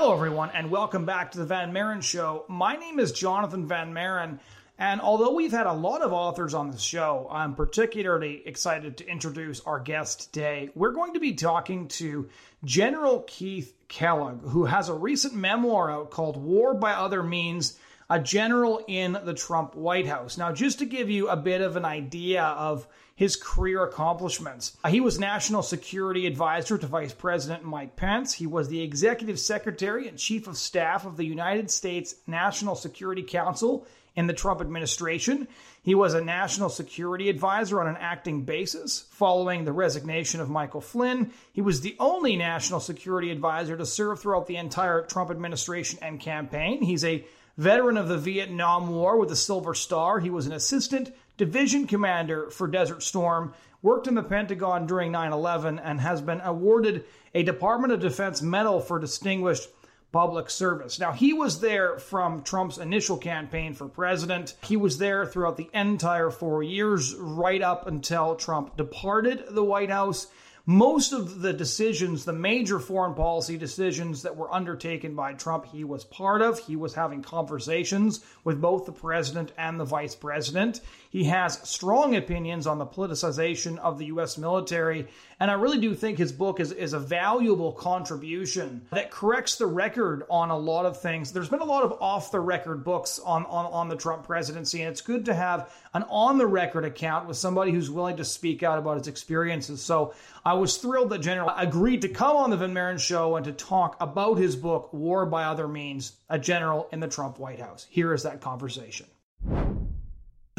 Hello, everyone, and welcome back to the Van Maren Show. My name is Jonathon Van Maren, and although we've had a lot of authors on the show, I'm particularly excited to introduce our guest today. We're going to be talking to General Keith Kellogg, who has a recent memoir out called War by Other Means a general in the Trump White House. Now, just to give you a bit of an idea of his career accomplishments, uh, he was National Security Advisor to Vice President Mike Pence. He was the Executive Secretary and Chief of Staff of the United States National Security Council in the Trump administration. He was a national security advisor on an acting basis following the resignation of Michael Flynn. He was the only national security advisor to serve throughout the entire Trump administration and campaign. He's a Veteran of the Vietnam War with a Silver Star, he was an assistant division commander for Desert Storm, worked in the Pentagon during 9 11, and has been awarded a Department of Defense Medal for Distinguished Public Service. Now, he was there from Trump's initial campaign for president. He was there throughout the entire four years, right up until Trump departed the White House most of the decisions, the major foreign policy decisions that were undertaken by Trump, he was part of. He was having conversations with both the president and the vice president. He has strong opinions on the politicization of the U.S. military. And I really do think his book is, is a valuable contribution that corrects the record on a lot of things. There's been a lot of off the record books on, on, on the Trump presidency, and it's good to have an on the record account with somebody who's willing to speak out about his experiences. So I was thrilled that General agreed to come on the Van Maren show and to talk about his book, War by Other Means, a general in the Trump White House. Here is that conversation.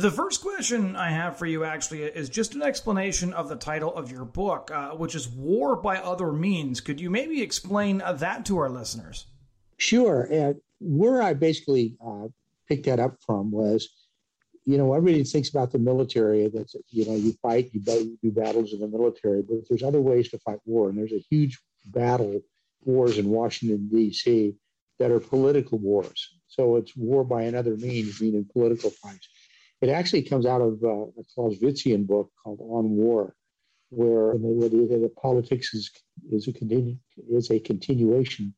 The first question I have for you actually is just an explanation of the title of your book, uh, which is War by Other Means. Could you maybe explain uh, that to our listeners? Sure. And where I basically uh, picked that up from was you know, everybody thinks about the military. That's you know, you fight, you do battles in the military, but there's other ways to fight war, and there's a huge battle wars in Washington D.C. that are political wars. So it's war by another means, meaning political fights. It actually comes out of uh, a Clausewitzian book called On War, where the, politics is is a continu- is a continuation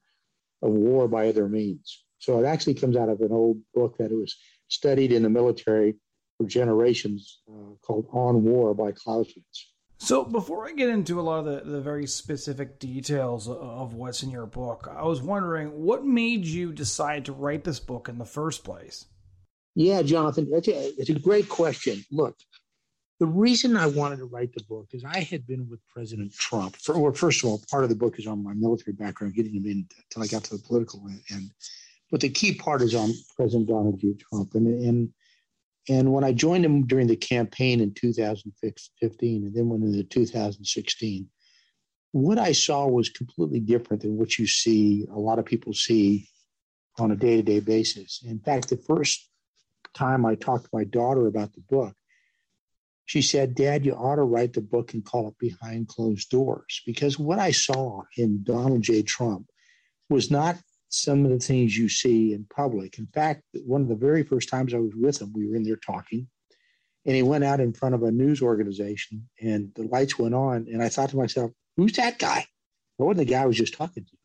of war by other means. So it actually comes out of an old book that was studied in the military for generations uh, called On War by Clausewitz. So, before I get into a lot of the, the very specific details of what's in your book, I was wondering what made you decide to write this book in the first place? Yeah, Jonathon, it's a, it's a great question. Look, the reason I wanted to write the book is I had been with President Trump. For, well, first of all, part of the book is on my military background, getting him in until I got to the political end. But the key part is on President Donald J. Trump. And, and, and when I joined him during the campaign in 2015 and then went into 2016, what I saw was completely different than what you see, a lot of people see on a day to day basis. In fact, the first time I talked to my daughter about the book, she said, Dad, you ought to write the book and call it Behind Closed Doors. Because what I saw in Donald J. Trump was not some of the things you see in public. In fact, one of the very first times I was with him, we were in there talking, and he went out in front of a news organization, and the lights went on, and I thought to myself, "Who's that guy?" What wasn't the guy I was just talking to.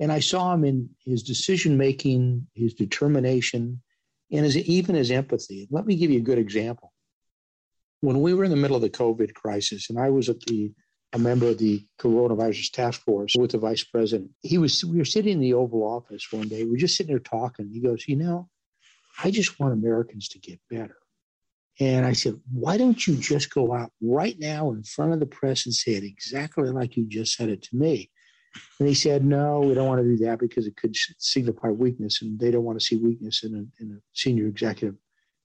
And I saw him in his decision making, his determination, and his, even his empathy. Let me give you a good example. When we were in the middle of the COVID crisis, and I was at the a member of the coronavirus task force with the vice president. He was we were sitting in the Oval Office one day. We are just sitting there talking. He goes, you know, I just want Americans to get better. And I said, why don't you just go out right now in front of the press and say it exactly like you just said it to me? And he said, no, we don't want to do that because it could signify weakness, and they don't want to see weakness in a, in a senior executive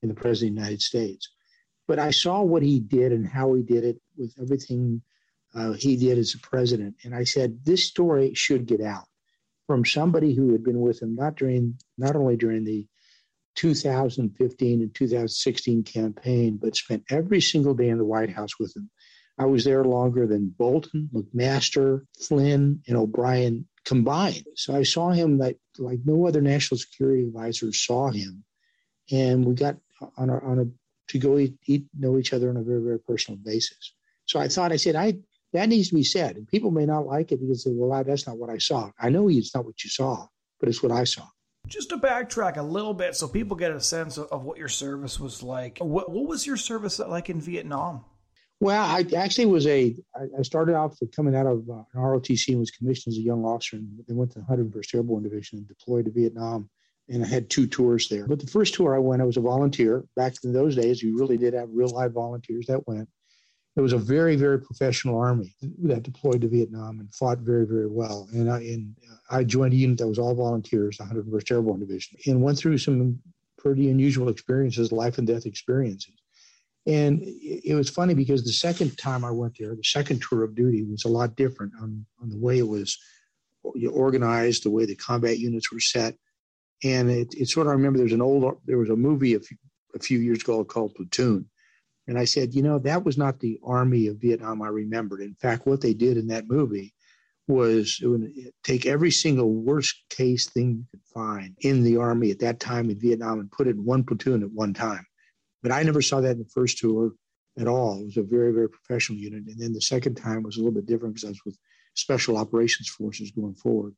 in the president of the United States. But I saw what he did and how he did it with everything uh, he did as a president. And I said, this story should get out from somebody who had been with him not during not only during the 2015 and 2016 campaign, but spent every single day in the White House with him. I was there longer than Bolton, McMaster, Flynn, and O'Brien combined. So I saw him like like no other national security advisor saw him, and we got on a, on a to go eat, eat know each other on a very very personal basis. So I thought I said I that needs to be said. And people may not like it because they well, that's not what I saw. I know it's not what you saw. but it's what I saw. Just to backtrack a little bit so people get a sense of, of what your service was like, what, what was your service like in Vietnam? Well, I actually was a. I started off coming out of uh, an ROTC and was commissioned as a young officer, and then went to the 101st Airborne Division and deployed to Vietnam. And I had two tours there. But the first tour I went, I was a volunteer. Back in those days, you really did have real live volunteers that went. It was a very, very professional army that deployed to Vietnam and fought very, very well. And I, and I joined a unit that was all volunteers, the 101st Airborne Division, and went through some pretty unusual experiences, life and death experiences. And it was funny because the second time I went there, the second tour of duty was a lot different on, on the way it was organized, the way the combat units were set. And it, it sort of, I remember there's an old, there was a movie a few, a few years ago called Platoon. And I said, you know, that was not the army of Vietnam I remembered. In fact, what they did in that movie was take every single worst case thing you could find in the army at that time in Vietnam and put it in one platoon at one time. But I never saw that in the first tour at all. It was a very, very professional unit. And then the second time was a little bit different because I was with special operations forces going forward.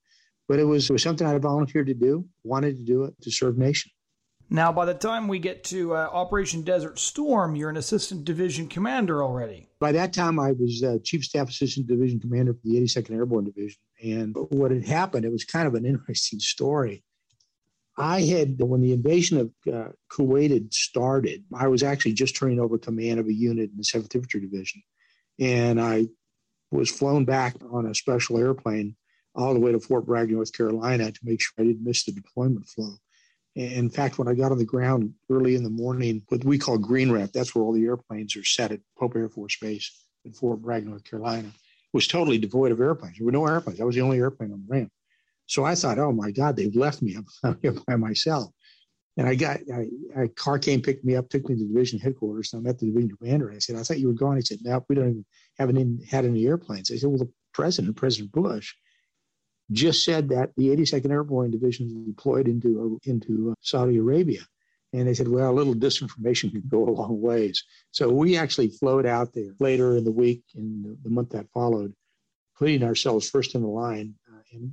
But it was, it was something I volunteered to do, wanted to do it to serve nation. Now, by the time we get to uh, Operation Desert Storm, you're an assistant division commander already. By that time, I was uh, chief staff assistant division commander for the 82nd Airborne Division. And what had happened, it was kind of an interesting story. I had, when the invasion of uh, Kuwait had started, I was actually just turning over command of a unit in the 7th Infantry Division. And I was flown back on a special airplane all the way to Fort Bragg, North Carolina to make sure I didn't miss the deployment flow. In fact, when I got on the ground early in the morning, what we call green ramp, that's where all the airplanes are set at Pope Air Force Base in Fort Bragg, North Carolina, was totally devoid of airplanes. There were no airplanes. I was the only airplane on the ramp. So I thought, oh my God, they've left me. I'm here by myself. And I got I, a car came, picked me up, took me to division headquarters. And I met the division commander. I said, I thought you were gone. He said, No, we don't even haven't had any airplanes. I said, Well, the president, President Bush, just said that the 82nd Airborne Division is deployed into into uh, Saudi Arabia. And they said, well, a little disinformation can go a long ways. So we actually flowed out there later in the week, in the month that followed, putting ourselves first in the line. Uh, and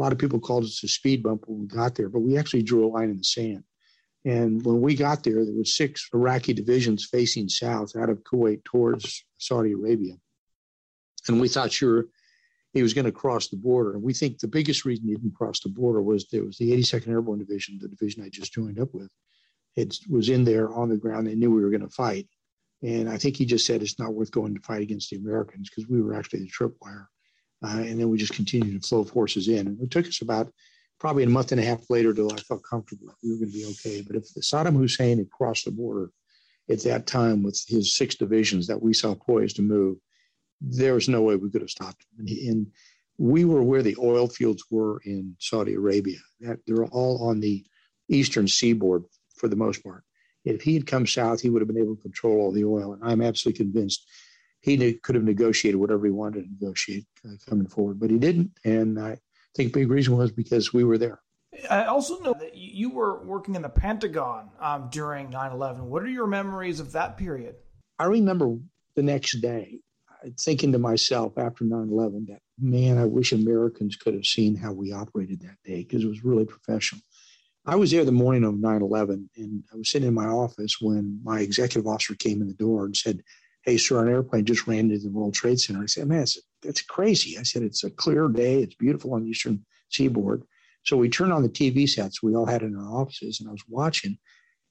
a lot of people called us a speed bump when we got there, but we actually drew a line in the sand. And when we got there, there were six Iraqi divisions facing south out of Kuwait towards Saudi Arabia. And we thought, sure, he was going to cross the border. And we think the biggest reason he didn't cross the border was there was the 82nd Airborne Division, the division I just joined up with. It was in there on the ground. They knew we were going to fight. And I think he just said it's not worth going to fight against the Americans because we were actually the tripwire. Uh, and then we just continued to flow forces in. And it took us about probably a month and a half later till I felt comfortable we were going to be okay. But if Saddam Hussein had crossed the border at that time with his six divisions that we saw poised to move, there was no way we could have stopped him. And, he, and we were where the oil fields were in Saudi Arabia. That, they're all on the eastern seaboard for the most part. If he had come south, he would have been able to control all the oil. And I'm absolutely convinced he could have negotiated whatever he wanted to negotiate uh, coming forward, but he didn't. And I think a big reason was because we were there. I also know that you were working in the Pentagon um, during 9 11. What are your memories of that period? I remember the next day thinking to myself after 9 11 that, man, I wish Americans could have seen how we operated that day because it was really professional. I was there the morning of 9 11 and I was sitting in my office when my executive officer came in the door and said, Hey, sir, an airplane just ran into the World Trade Center. I said, Man, that's crazy. I said, It's a clear day. It's beautiful on the Eastern seaboard. So we turned on the TV sets we all had in our offices and I was watching.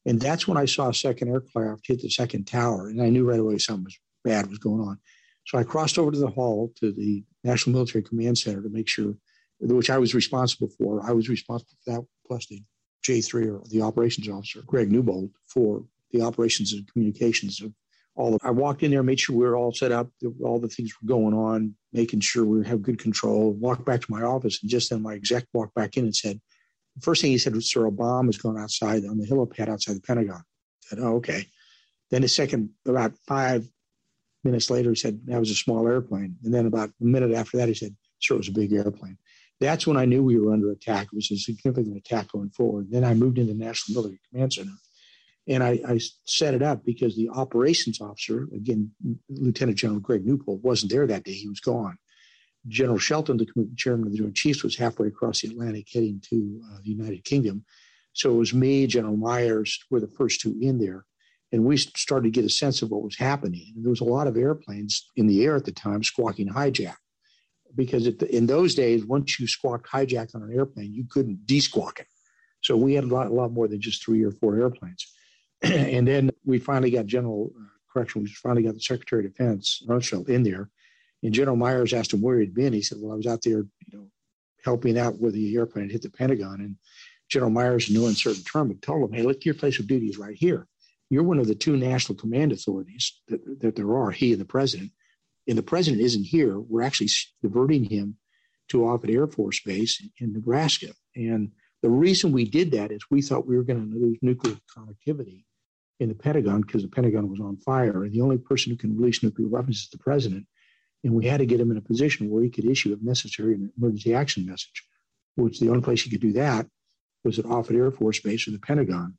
And that's when I saw a second aircraft hit the second tower. And I knew right away something was bad was going on. So I crossed over to the hall to the National Military Command Center to make sure, which I was responsible for. I was responsible for that, plus the J3 or the operations officer, Greg Newbold, for the operations and communications of all of, I walked in there, made sure we were all set up, all the things were going on, making sure we have good control. Walked back to my office, and just then my exec walked back in and said, the first thing he said was, "Sir, a bomb has outside on the helipad outside the Pentagon." I said, "Oh, okay." Then the second, about five minutes later, he said, that was a small airplane. And then about a minute after that, he said, sir, it was a big airplane. That's when I knew we were under attack. It was a significant attack going forward. Then I moved into the National Military Command Center. And I, I set it up because the operations officer, again, Lieutenant General Greg Newbold, wasn't there that day. He was gone. General Shelton, the chairman of the Joint Chiefs, was halfway across the Atlantic heading to uh, the United Kingdom. So it was me, General Myers, were the first two in there. And we started to get a sense of what was happening. And there was a lot of airplanes in the air at the time squawking hijack. Because in those days, once you squawked hijack on an airplane, you couldn't desquawk it. So we had a lot, a lot more than just three or four airplanes. and then we finally got General uh, Correction, we finally got the Secretary of Defense, Rumsfeld, in there. And General Myers asked him where he'd been. He said, Well, I was out there, you know, helping out where the airplane had hit the Pentagon. And General Myers, in no uncertain term, had told him, Hey, look, your place of duty is right here. You're one of the two national command authorities that, that there are, he and the president. And the president isn't here. We're actually diverting him to Offutt Air Force Base in Nebraska. And the reason we did that is we thought we were going to lose nuclear connectivity in the Pentagon because the Pentagon was on fire. And the only person who can release nuclear weapons is the president. And we had to get him in a position where he could issue, if necessary, an emergency action message, which the only place he could do that was at Offutt Air Force Base or the Pentagon.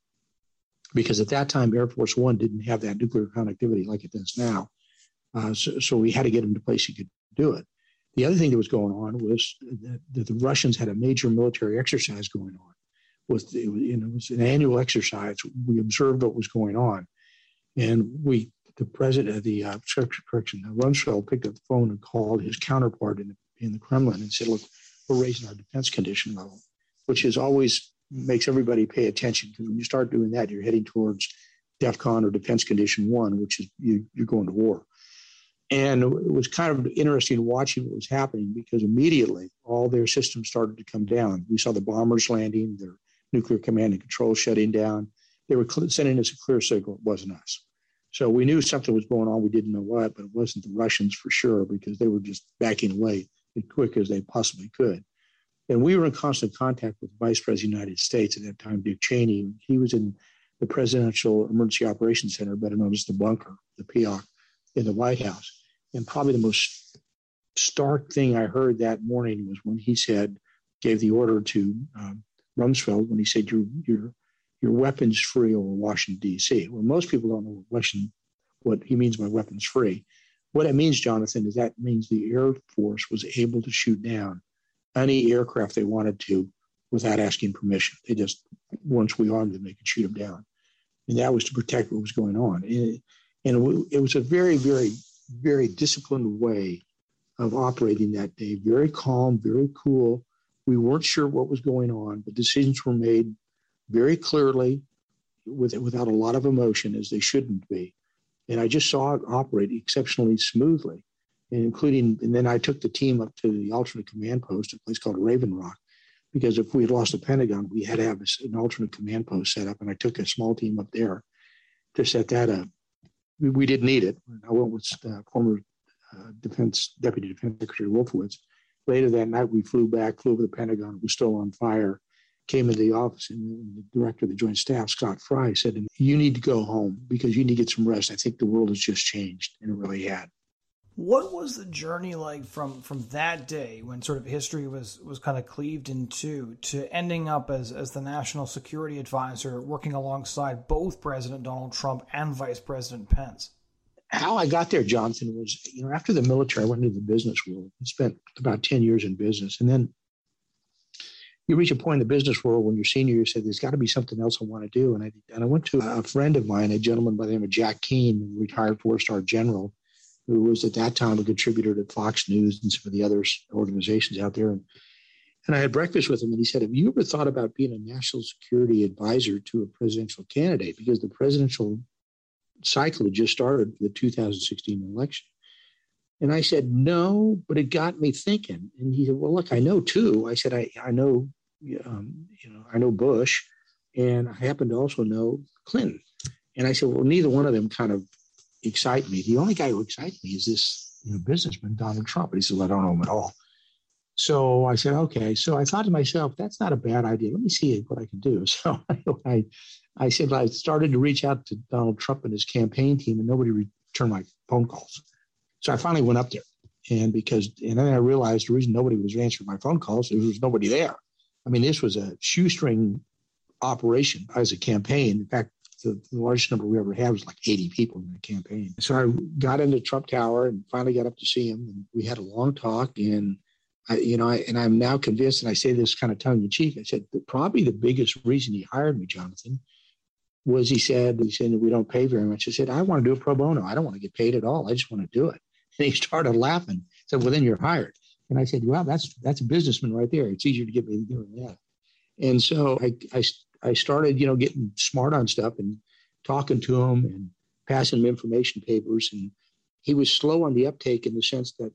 Because at that time, Air Force One didn't have that nuclear connectivity like it does now. Uh, so, so we had to get him to a place he could do it. The other thing that was going on was that, the Russians had a major military exercise going on. It, was, you know, it was an annual exercise. We observed what was going on, and we, the president of the uh, correction, Rumsfeld picked up the phone and called his counterpart in the, in the Kremlin and said, "Look, we're raising our defense condition level," which is always makes everybody pay attention because when you start doing that, you're heading towards DEFCON or Defense Condition One, which is you, you're going to war. And it was kind of interesting watching what was happening because immediately all their systems started to come down. We saw the bombers landing, their nuclear command and control shutting down. They were sending us a clear signal it wasn't us. So we knew something was going on. We didn't know what, but it wasn't the Russians for sure because they were just backing away as quick as they possibly could. And we were in constant contact with Vice President of the United States at that time, Dick Cheney. He was in the Presidential Emergency Operations Center, better known as the bunker, the PEOC, in the White House. And probably the most stark thing I heard that morning was when he said, gave the order to um, Rumsfeld when he said, "Your your your weapons free over Washington D.C." Well, most people don't know what what he means by weapons free. What it means, Jonathon, is that means the Air Force was able to shoot down any aircraft they wanted to without asking permission. They just once we armed them, they could shoot them down, and that was to protect what was going on. And, and it was a very, very very disciplined way of operating that day. Very calm, very cool. We weren't sure what was going on, but decisions were made very clearly with, without a lot of emotion, as they shouldn't be. And I just saw it operate exceptionally smoothly, and including, and then I took the team up to the alternate command post, a place called Raven Rock, because if we had lost the Pentagon, we had to have an alternate command post set up. And I took a small team up there to set that up we, we did need it. I went with uh, former uh, Defense Deputy Defense Secretary Wolfowitz. Later that night, we flew back, flew over the Pentagon. It was still on fire. Came into the office, and the director of the Joint Staff, Scott Fry, said, "You need to go home because you need to get some rest. I think the world has just changed, and it really had." What was the journey like from from that day when sort of history was was kind of cleaved in two to ending up as as the national security advisor working alongside both President Donald Trump and Vice President Pence? How I got there, Jonathon, was you know after the military, I went into the business world. I spent about ten years in business, and then you reach a point in the business world when you're senior, you say, there's got to be something else I want to do. And I, and I went to a friend of mine, a gentleman by the name of Jack Keane, retired four star general, who was at that time a contributor to Fox News and some of the other organizations out there. And, and I had breakfast with him, and he said, Have you ever thought about being a national security advisor to a presidential candidate? Because the presidential cycle had just started for the 2016 election. And I said, No, but it got me thinking. And he said, Well, look, I know too. I said, I, I know, um, you know, I know Bush, and I happen to also know Clinton. And I said, Well, neither one of them kind of excite me. The only guy who excites me is this you know, businessman, Donald Trump. And he says, well, I don't know him at all. So I said, okay. So I thought to myself, that's not a bad idea. Let me see what I can do. So I, I said, I started to reach out to Donald Trump and his campaign team, and nobody returned my phone calls. So I finally went up there. And because, and then I realized the reason nobody was answering my phone calls, there was nobody there. I mean, this was a shoestring operation as a campaign. In fact, the, the, largest number we ever had was like 80 people in the campaign. So I got into Trump Tower and finally got up to see him. And we had a long talk. And I, you know, I, and I'm now convinced, and I say this kind of tongue in cheek. I said probably the biggest reason he hired me, Jonathon, was he said he said we don't pay very much. I said I want to do it pro bono. I don't want to get paid at all. I just want to do it. And he started laughing. He said, "Well, then you're hired." And I said, "Well, that's that's a businessman right there. It's easier to get me doing that." And so I, I I started, you know, getting smart on stuff and talking to him and passing him information papers. And he was slow on the uptake in the sense that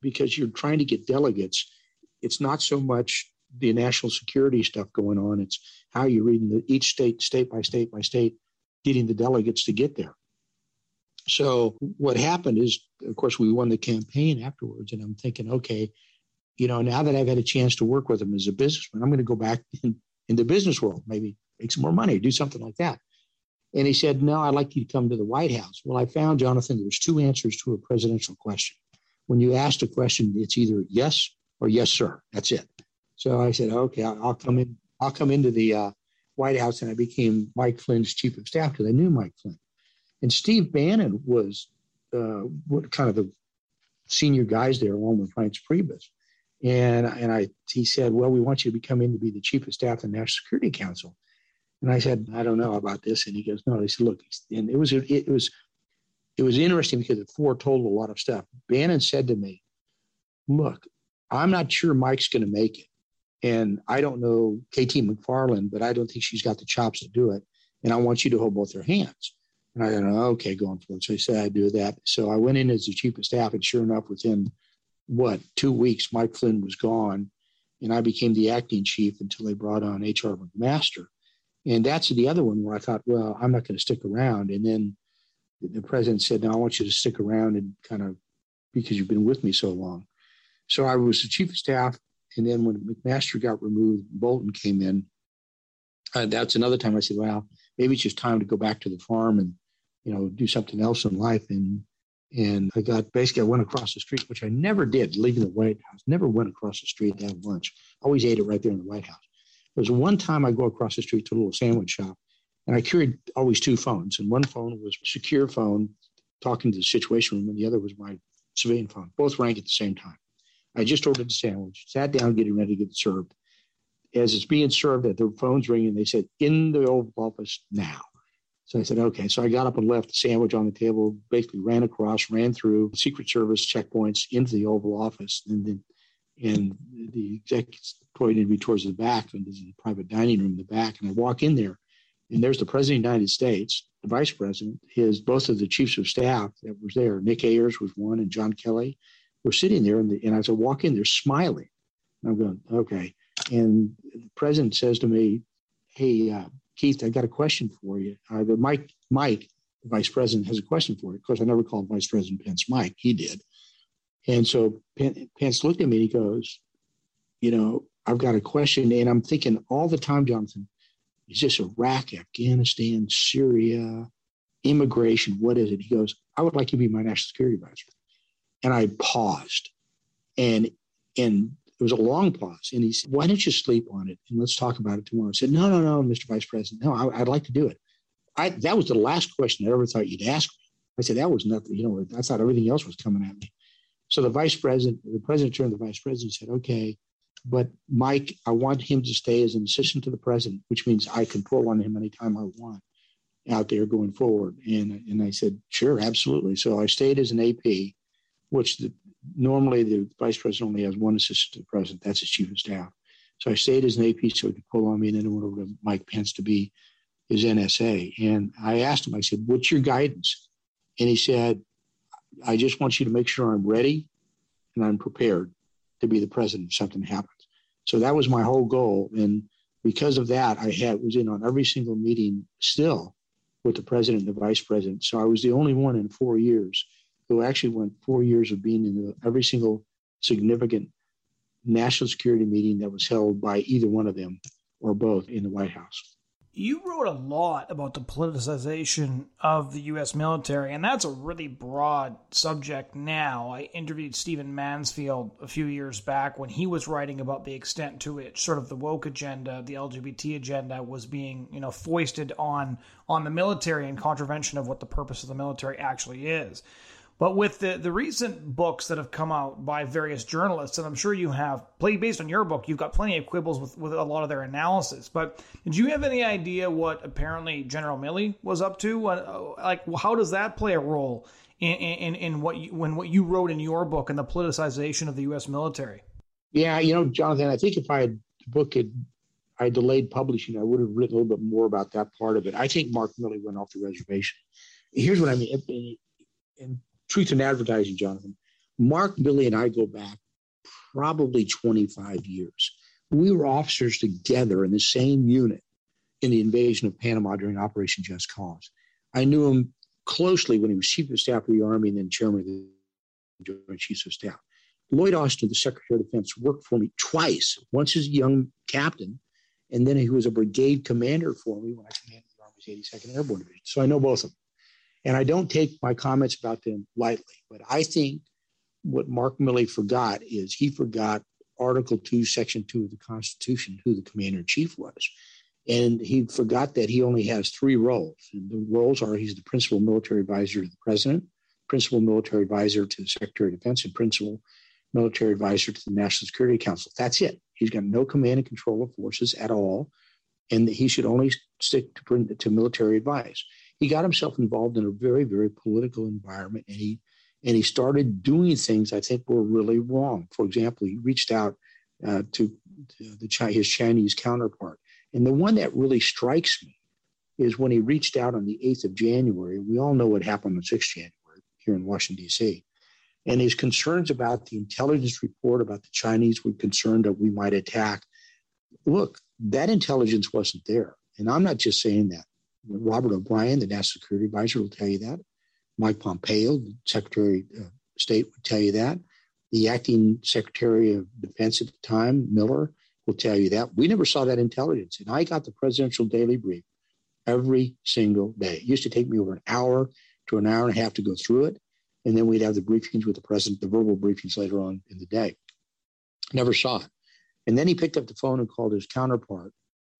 because you're trying to get delegates, it's not so much the national security stuff going on. It's how you're reading the, each state, state by state by state, getting the delegates to get there. So what happened is, of course, we won the campaign afterwards, and I'm thinking, okay, you know, now that I've had a chance to work with him as a businessman, I'm going to go back in, in the business world, maybe make some more money, do something like that. And he said, No, I'd like you to come to the White House. Well, I found, Jonathon, there's two answers to a presidential question. When you ask a question, it's either yes or yes, sir. That's it. So I said, okay, I'll come in. I'll come into the uh, White House, and I became Mike Flynn's chief of staff because I knew Mike Flynn. And Steve Bannon was uh, kind of the senior guys there, along with Reince Priebus. And and I he said, well, we want you to become in to be the chief of staff of the National Security Council. And I said, I don't know about this. And he goes, no. He said, look, and it was it was it was interesting because it foretold a lot of stuff. Bannon said to me, look, I'm not sure Mike's going to make it. And I don't know KT McFarland, but I don't think she's got the chops to do it. And I want you to hold both her hands. And I don't okay, going for it. So he said I'd do that. So I went in as the chief of staff, and sure enough, within what, two weeks, Mike Flynn was gone. And I became the acting chief until they brought on H.R. McMaster. And that's the other one where I thought, well, I'm not going to stick around. And then the president said, no, I want you to stick around and kind of because you've been with me so long. So I was the chief of staff and then when McMaster got removed, Bolton came in. Uh, that's another time I said, well, maybe it's just time to go back to the farm and, you know, do something else in life. And and I got basically I went across the street, which I never did, leaving the White House. Never went across the street to have lunch. Always ate it right there in the White House. There was one time I go across the street to a little sandwich shop, and I carried always two phones. And one phone was a secure phone, talking to the situation room, and the other was my civilian phone. Both rang at the same time. I just ordered a sandwich, sat down, getting ready to get it served. As it's being served, that the phone's ringing. They said, in the Oval Office now. So I said, okay. So I got up and left the sandwich on the table, basically ran across, ran through Secret Service checkpoints into the Oval Office. And then and the executives pointed me towards the back, and there's a private dining room in the back. And I walk in there, and there's the President of the United States, the Vice President, his both of the chiefs of staff that was there. Nick Ayers was one, and John Kelly were sitting there, and, the, and as I walk in, they're smiling. And I'm going, okay. And the president says to me, "Hey, uh, Keith, I got a question for you." Uh, Mike, Mike, the vice president, has a question for you. Of course, I never called Vice President Pence Mike. He did. And so Pence looked at me and he goes, "You know, I've got a question." And I'm thinking all the time, Jonathon, is this Iraq, Afghanistan, Syria, immigration? What is it? He goes, "I would like you to be my national security advisor." And I paused and and it was a long pause. And he said, Why don't you sleep on it and let's talk about it tomorrow? I said, No, no, no, Mr. Vice President. No, I, would like to do it. I, that was the last question I ever thought you'd ask me. I said, That was nothing. You know, I thought everything else was coming at me. So the vice president, the president turned to the vice president and said, Okay, but Mike, I want him to stay as an assistant to the president, which means I can pull on him anytime I want out there going forward. And, and I said, Sure, absolutely. So I stayed as an AP which the, normally the vice president only has one assistant to the president. That's his chief of staff. So I stayed as an AP so he could pull on me, and then I went over to Mike Pence to be his NSA. And I asked him, I said, What's your guidance? And he said, I just want you to make sure I'm ready and I'm prepared to be the president if something happens. So that was my whole goal. And because of that, I had was in on every single meeting still with the president and the vice president. So I was the only one in four years who actually went four years of being in every single significant national security meeting that was held by either one of them or both in the White House. You wrote a lot about the politicization of the U.S. military, and that's a really broad subject now. I interviewed Stephen Mansfield a few years back when he was writing about the extent to which sort of the woke agenda, the LGBT agenda, was being, you know, foisted on on the military in contravention of what the purpose of the military actually is. But with the, the recent books that have come out by various journalists, and I'm sure you have, based on your book, you've got plenty of quibbles with, with a lot of their analysis. But did you have any idea what apparently General Milley was up to? Uh, like, how does that play a role in, in, in what you, when what you wrote in your book and the politicization of the U.S. military? Yeah, you know, Jonathon, I think if I had the book had I delayed publishing, I would have written a little bit more about that part of it. I think Mark Milley went off the reservation. Here's what I mean. And truth in advertising, Jonathon. Mark, Milley, and I go back probably 25 years. We were officers together in the same unit in the invasion of Panama during Operation Just Cause. I knew him closely when he was Chief of Staff of the Army and then Chairman of the Joint Chiefs of Staff. Lloyd Austin, the Secretary of Defense, worked for me twice. Once as a young captain, and then he was a brigade commander for me when I commanded the Army's 82nd Airborne Division. So I know both of them. And I don't take my comments about them lightly, but I think what Mark Milley forgot is he forgot Article 2, Section 2 of the Constitution, who the commander in chief was. And he forgot that he only has three roles. And the roles are he's the principal military advisor to the president, principal military advisor to the Secretary of Defense, and principal military advisor to the National Security Council. That's it. He's got no command and control of forces at all. And that he should only stick to, to military advice he got himself involved in a very, very political environment, and he and he started doing things I think were really wrong. For example, he reached out uh, to, to the, his Chinese counterpart, and the one that really strikes me is when he reached out on the 8th of January. We all know what happened on 6th January here in Washington, D.C. And his concerns about the intelligence report about the Chinese were concerned that we might attack. Look, that intelligence wasn't there. And I'm not just saying that. Robert O'Brien, the national security advisor, will tell you that. Mike Pompeo, the Secretary of State, would tell you that. The acting Secretary of Defense at the time, Miller, will tell you that. We never saw that intelligence. And I got the presidential daily brief every single day. It used to take me over an hour to an hour and a half to go through it. And then we'd have the briefings with the president, the verbal briefings later on in the day. Never saw it. And then he picked up the phone and called his counterpart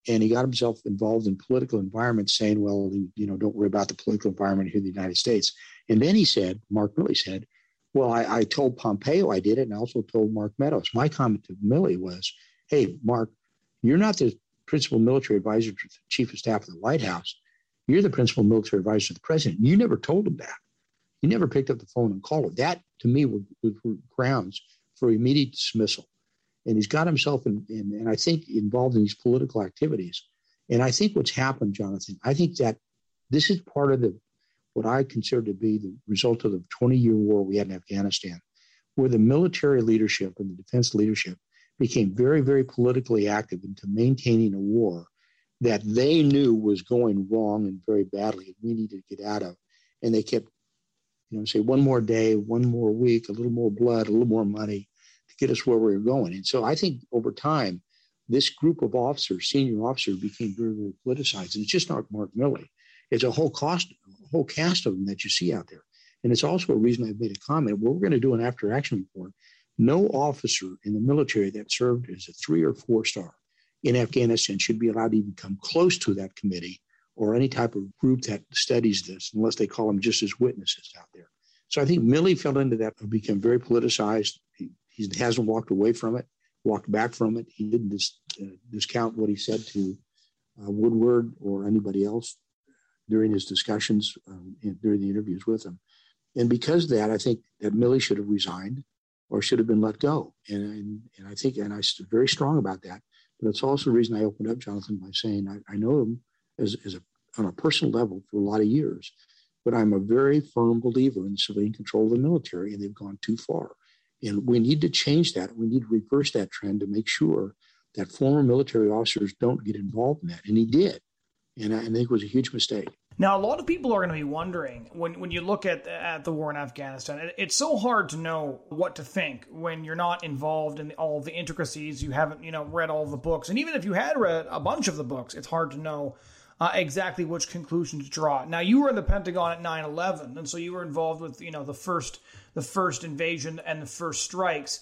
and he got himself involved in political environments saying well you know don't worry about the political environment here in the united states. And then he said mark milley said well I, I, told pompeo i did it and i also told mark meadows. My comment to milley was hey mark you're not the principal military advisor to the chief of staff of the white house. You're the principal military advisor to the president. You never told him that. You never picked up the phone and called him. That to me were, were grounds for immediate dismissal and he's got himself in, in, and I think involved in these political activities. And I think what's happened, Jonathon, I think that this is part of the what I consider to be the result of the 20 year war we had in Afghanistan, where the military leadership and the defense leadership became very, very politically active into maintaining a war that they knew was going wrong and very badly, and we needed to get out of. And they kept, you know, say one more day, one more week, a little more blood, a little more money, to get us where we were going. And so I think over time, this group of officers, senior officers, became very, very politicized. And it's just not Mark Milley. It's a whole cost, a whole cast of them that you see out there. And it's also a reason I've made a comment. Well, we're going to do an after action report. No officer in the military that served as a three or four star in Afghanistan should be allowed to even come close to that committee or any type of group that studies this, unless they call them just as witnesses out there. So I think Milley fell into that, and became very politicized. He hasn't walked away from it, walked back from it. He didn't dis, uh, discount what he said to uh, Woodward or anybody else during his discussions um, in, during the interviews with him. And because of that, I think that Milley should have resigned or should have been let go. And, and, and I think, and I stood very strong about that. But it's also the reason I opened up Jonathon by saying I, I know him as, as a, on a personal level for a lot of years, but I'm a very firm believer in civilian control of the military, and they've gone too far. And we need to change that. We need to reverse that trend to make sure that former military officers don't get involved in that. And he did. And I think it was a huge mistake. Now, a lot of people are going to be wondering when, when you look at, at the war in Afghanistan, it's so hard to know what to think when you're not involved in all the intricacies. You haven't, you know, read all the books. And even if you had read a bunch of the books, it's hard to know uh, exactly which conclusion to draw. Now, you were in the Pentagon at 9/11, and so you were involved with you know the first the first invasion and the first strikes.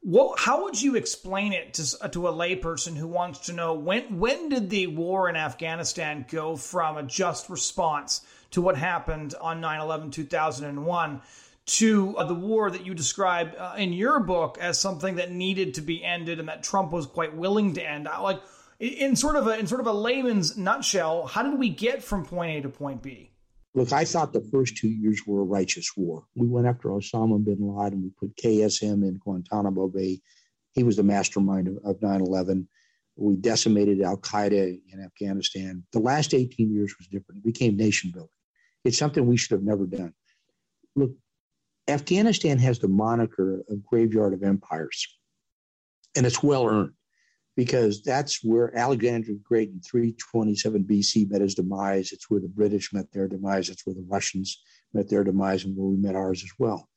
What, how would you explain it to, to a layperson who wants to know when when did the war in Afghanistan go from a just response to what happened on 9/11 2001 to uh, the war that you describe uh, in your book as something that needed to be ended and that Trump was quite willing to end? Like in sort of a in sort of a layman's nutshell, how did we get from point A to point B? Look, I thought the first two years were a righteous war. We went after Osama bin Laden. We put KSM in Guantanamo Bay. He was the mastermind of, of 9/11. We decimated Al Qaeda in Afghanistan. The last 18 years was different. It became nation building. It's something we should have never done. Look, Afghanistan has the moniker of graveyard of empires, and it's well earned because that's where Alexander the Great in 327 BC met his demise. It's where the British met their demise. It's where the Russians met their demise and where we met ours as well.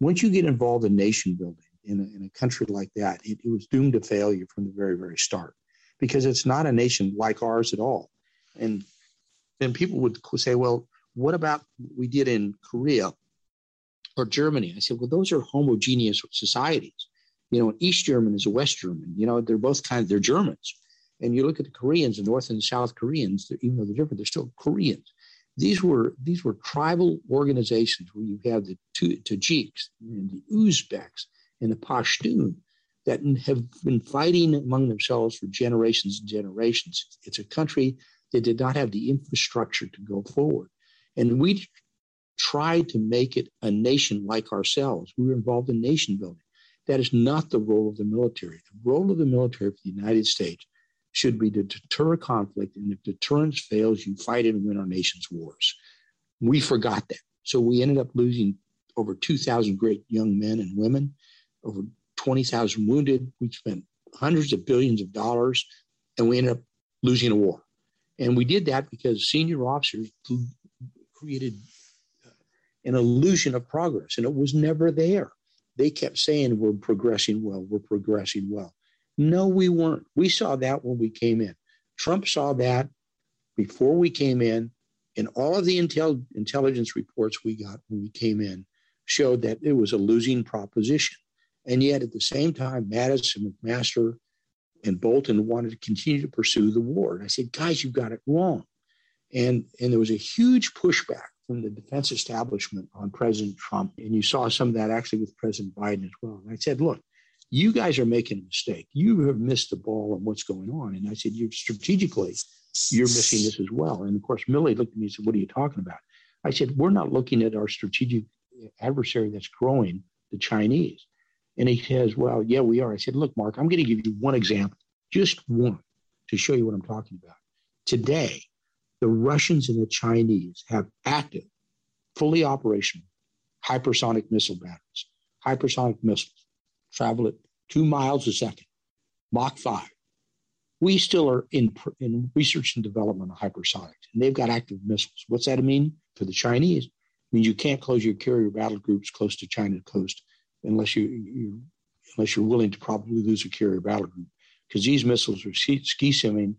Once you get involved in nation building in a, in a country like that, it, it was doomed to failure from the very, very start because it's not a nation like ours at all. And then people would say, well, what about what we did in Korea or Germany? I said, well, those are homogeneous societies you know, an East German is a West German. You know, they're both kind of they're Germans. And you look at the Koreans, the North and the South Koreans, even though they're different, they're still Koreans. These were these were tribal organizations where you have the Tajiks and the Uzbeks and the Pashtun that have been fighting among themselves for generations and generations. It's a country that did not have the infrastructure to go forward. And we tried to make it a nation like ourselves. We were involved in nation building. That is not the role of the military. The role of the military for the United States should be to deter conflict. And if deterrence fails, you fight and win our nation's wars. We forgot that. So we ended up losing over 2,000 great young men and women, over 20,000 wounded. We spent hundreds of billions of dollars, and we ended up losing a war. And we did that because senior officers created an illusion of progress, and it was never there. They kept saying, We're progressing well, we're progressing well. No, we weren't. We saw that when we came in. Trump saw that before we came in, and all of the intel, intelligence reports we got when we came in showed that it was a losing proposition. And yet, at the same time, Mattis and McMaster and Bolton wanted to continue to pursue the war. And I said, guys, you've got it wrong. And, and there was a huge pushback from the defense establishment on President Trump. And you saw some of that actually with President Biden as well. And I said, look, you guys are making a mistake. You have missed the ball on what's going on. And I said, you strategically, you're missing this as well. And of course, Milley looked at me and said, what are you talking about? I said, we're not looking at our strategic adversary that's growing, the Chinese. And he says, well, yeah, we are. I said, look, Mark, I'm going to give you one example, just one, to show you what I'm talking about. Today, the Russians and the Chinese have active, fully operational hypersonic missile batteries. Hypersonic missiles travel at two miles a second, Mach 5. We still are in, in research and development of hypersonics, and they've got active missiles. What's that mean for the Chinese? It means you can't close your carrier battle groups close to China coast unless you, you unless you're willing to probably lose a carrier battle group because these missiles are ski, ski simming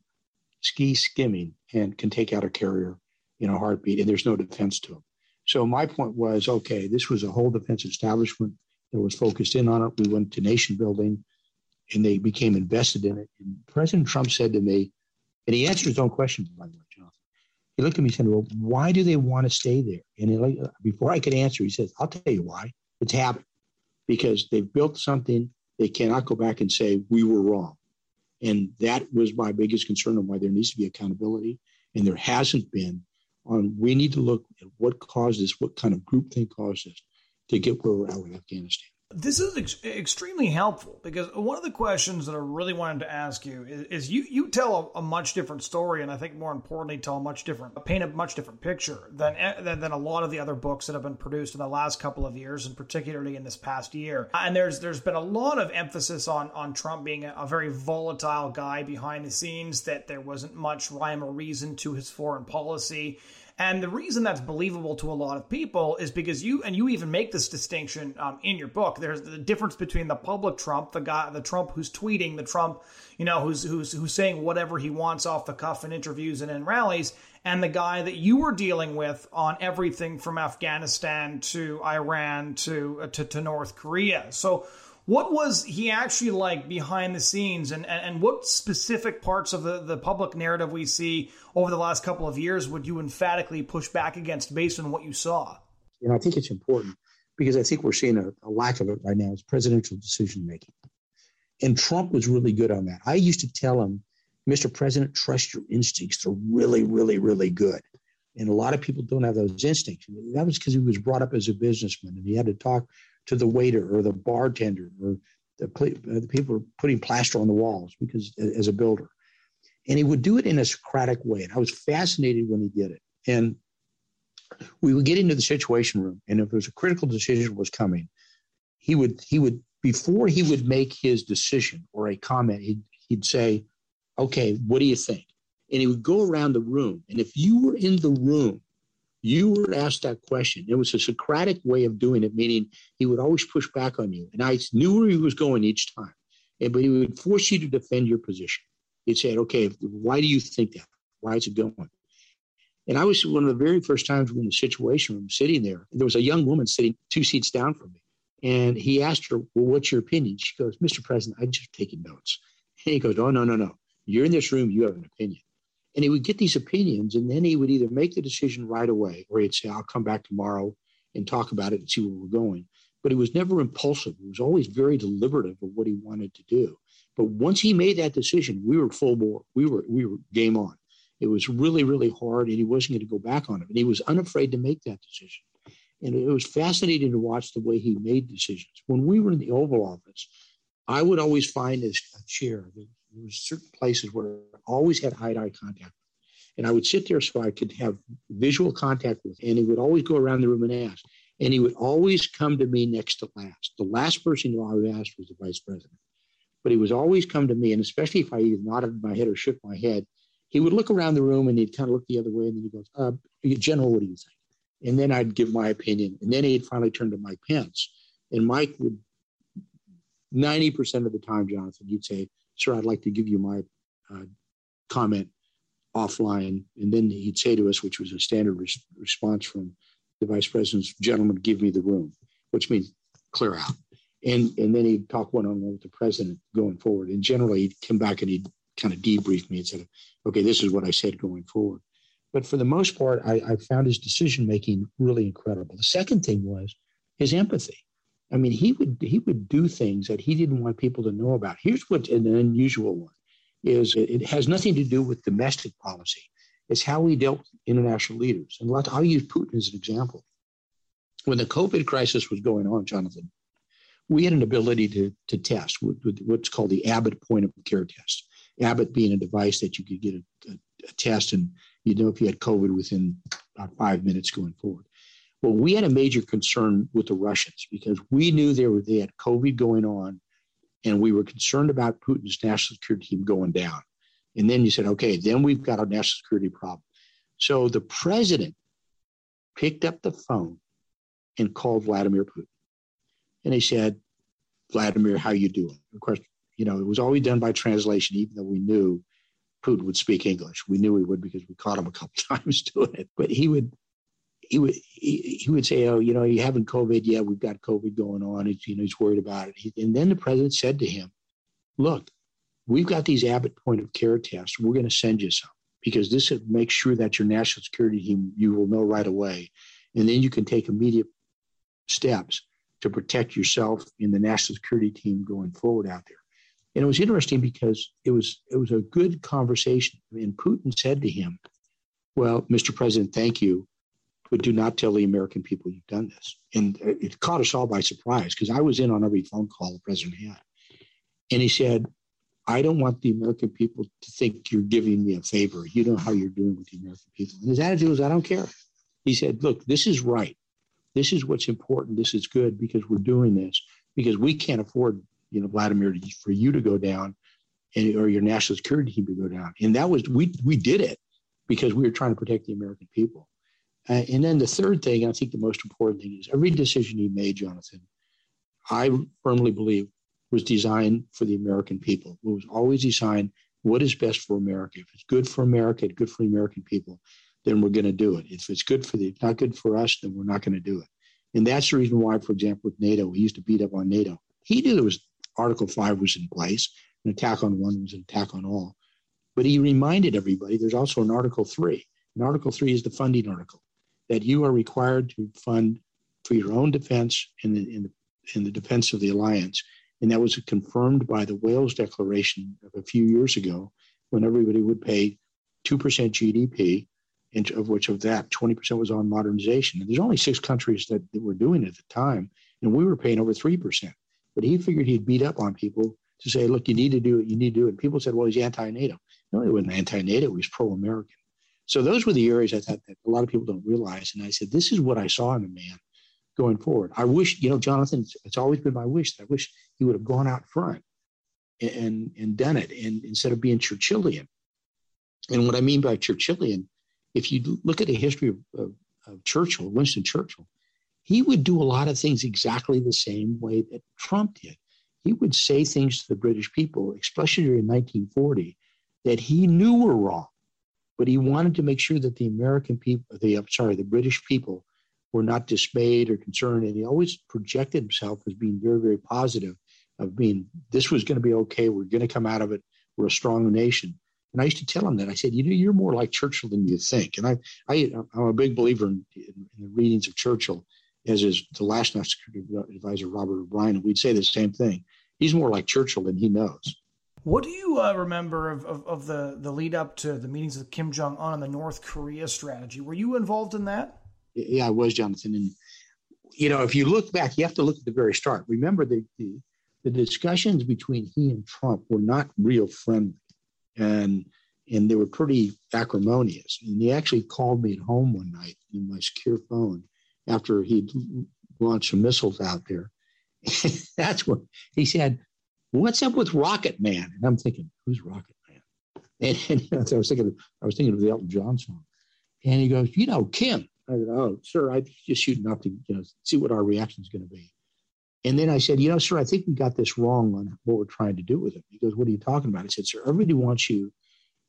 ski skimming and can take out a carrier in a heartbeat, and there's no defense to them. So my point was, okay, this was a whole defense establishment that was focused in on it. We went to nation building, and they became invested in it. And President Trump said to me, and he answered his own question, by the way, Jonathon. He looked at me and said, "Well, why do they want to stay there?" And he, before I could answer, he says, "I'll tell you why. It's habit, because they've built something they cannot go back and say we were wrong." And that was my biggest concern on why there needs to be accountability. And there hasn't been on we need to look at what caused this, what kind of groupthink caused this to get where we're at with Afghanistan. This is ex- extremely helpful because one of the questions that I really wanted to ask you is, is you you tell a, a, much different story, and I think more importantly, tell a much different paint a much different picture than, eh, than than a lot of the other books that have been produced in the last couple of years, and particularly in this past year. And there's there's been a lot of emphasis on on Trump being a, a very volatile guy behind the scenes, that there wasn't much rhyme or reason to his foreign policy And the reason that's believable to a lot of people is because you, and you even make this distinction um, in your book. There's the difference between the public Trump, the guy, the Trump who's tweeting, the Trump, you know, who's who's who's saying whatever he wants off the cuff in interviews and in rallies, and the guy that you were dealing with on everything from Afghanistan to Iran to uh, to, to North Korea. So what was he actually like behind the scenes, and, and, and what specific parts of the, the public narrative we see over the last couple of years would you emphatically push back against based on what you saw? And I think it's important because I think we're seeing a, a lack of it right now is presidential decision making. And Trump was really good on that. I used to tell him, Mr. President, trust your instincts. They're really, really, really good. And a lot of people don't have those instincts. That was because he was brought up as a businessman and he had to talk to the waiter or the bartender or the, uh, the people putting plaster on the walls because as a builder. And he would do it in a Socratic way. And I was fascinated when he did it. And we would get into the situation room, and if there was a critical decision was coming, he would he would before he would make his decision or a comment, he'd he'd say, "Okay, what do you think?" And he would go around the room, and if you were in the room you were asked that question. It was a Socratic way of doing it, meaning he would always push back on you. And I knew where he was going each time. And, but he would force you to defend your position. He'd say, okay, why do you think that? Why is it going? And I was one of the very first times in the situation room sitting there. There was a young woman sitting two seats down from me. And he asked her, well, what's your opinion? She goes, Mr. President, I'm just taking notes. And he goes, oh, no, no, no. You're in this room. You have an opinion. And he would get these opinions, and then he would either make the decision right away, or he'd say, I'll come back tomorrow and talk about it and see where we're going. But he was never impulsive. He was always very deliberative of what he wanted to do. But once he made that decision, we were full bore. We were we were game on. It was really, really hard, and he wasn't going to go back on it. And he was unafraid to make that decision. And it was fascinating to watch the way he made decisions. When we were in the Oval Office, I would always find a chair there were certain places where I always had eye-to-eye contact. And I would sit there so I could have visual contact with him. And he would always go around the room and ask. And he would always come to me next to last. The last person who I would ask was the vice president. But he was always come to me, and especially if I either nodded my head or shook my head, he would look around the room and he'd kind of look the other way, and then he goes, uh, "General, what do you think?" And then I'd give my opinion, and then he'd finally turn to Mike Pence, and Mike would, ninety percent of the time, Jonathon, you'd say, sir, I'd like to give you my uh, comment offline. And then he'd say to us, which was a standard res- response from the vice president's gentleman, give me the room, which means clear out. And, and then he'd talk one on one with the president going forward. And generally, he'd come back and he'd kind of debrief me and said, okay, this is what I said going forward. But for the most part, I, I found his decision making really incredible. The second thing was his empathy. I mean, he would he would do things that he didn't want people to know about. Here's what an unusual one is: it has nothing to do with domestic policy. It's how he dealt with international leaders. And I'll use Putin as an example. When the COVID crisis was going on, Jonathon, we had an ability to, to test with, with what's called the Abbott point of care test. Abbott being a device that you could get a, a, a test and you know if you had COVID within about five minutes going forward. Well, we had a major concern with the Russians because we knew they were they had COVID going on, and we were concerned about Putin's national security team going down. And then you said, okay, then we've got a national security problem. So the president picked up the phone and called Vladimir Putin, and he said, "Vladimir, how you doing?" Of course, you know it was always done by translation, even though we knew Putin would speak English. We knew he would because we caught him a couple times doing it. But he would he would he, he, would say, "Oh, you know, you haven't COVID yet. We've got COVID going on. It's, you know, he's worried about it." He, and then the president said to him, "Look, we've got these Abbott point of care tests. We're going to send you some because this makes sure that your national security team you will know right away, and then you can take immediate steps to protect yourself and the national security team going forward out there." And it was interesting because it was it was a good conversation. And Putin said to him, "Well, Mr. President, thank you." But do not tell the American people you've done this. And it caught us all by surprise because I was in on every phone call the president had. And he said, I don't want the American people to think you're giving me a favor. You know how you're doing with the American people. And his attitude was, I don't care. He said, Look, this is right. This is what's important. This is good because we're doing this because we can't afford, you know, Vladimir, for you to go down and, or your national security team to go down. And that was, we, we did it because we were trying to protect the American people. Uh, and then the third thing, I think the most important thing is every decision he made, Jonathon, I firmly believe was designed for the American people. It was always designed what is best for America. If it's good for America, good for the American people, then we're going to do it. If it's good for the, if not good for us, then we're not going to do it. And that's the reason why, for example, with NATO, he used to beat up on NATO. He knew there was Article 5 was in place, an attack on one was an attack on all. But he reminded everybody there's also an Article 3. And Article 3 is the funding article that you are required to fund for your own defense and the, in the, in the defense of the alliance. And that was confirmed by the Wales Declaration of a few years ago when everybody would pay 2% GDP and of which of that 20% was on modernization. And there's only six countries that, that were doing it at the time, and we were paying over 3%. But he figured he'd beat up on people to say, look, you need to do it, you need to do it. And people said, well, he's anti-NATO. No, he wasn't anti-NATO, he was pro-American. So those were the areas I thought that a lot of people don't realize. And I said, this is what I saw in the man going forward. I wish, you know, Jonathon, it's always been my wish that I wish he would have gone out front and, and, done it and instead of being Churchillian. And what I mean by Churchillian if you look at the history of, of, of Churchill, Winston Churchill, he would do a lot of things exactly the same way that Trump did. He would say things to the British people, especially in 1940, that he knew were wrong, but he wanted to make sure that the American people, the I'm sorry, the British people, were not dismayed or concerned, and he always projected himself as being very, very positive, of being this was going to be okay. We're going to come out of it. We're a strong nation. And I used to tell him that. I said, you know, you're more like Churchill than you think. And I, I, I'm a big believer in, in, in the readings of Churchill, as is the last national security advisor, Robert O'Brien. And we'd say the same thing. He's more like Churchill than he knows. What do you uh, remember of, of, of, the, the lead up to the meetings with Kim Jong un and the North Korea strategy? Were you involved in that? Yeah, I was, Jonathon. And, you know, if you look back, you have to look at the very start. Remember, the, the, the discussions between he and Trump were not real friendly and and they were pretty acrimonious. And he actually called me at home one night in my secure phone after he'd launched some missiles out there. That's what he said. What's up with Rocket Man? And I'm thinking, who's Rocket Man? And, and I was thinking, I was thinking of the Elton John song. And he goes, you know, Kim. I said, oh, sir, I just shooting up to you know see what our reaction is going to be. And then I said, you know, sir, I think we got this wrong on what we're trying to do with it. He goes, what are you talking about? I said, sir, everybody wants you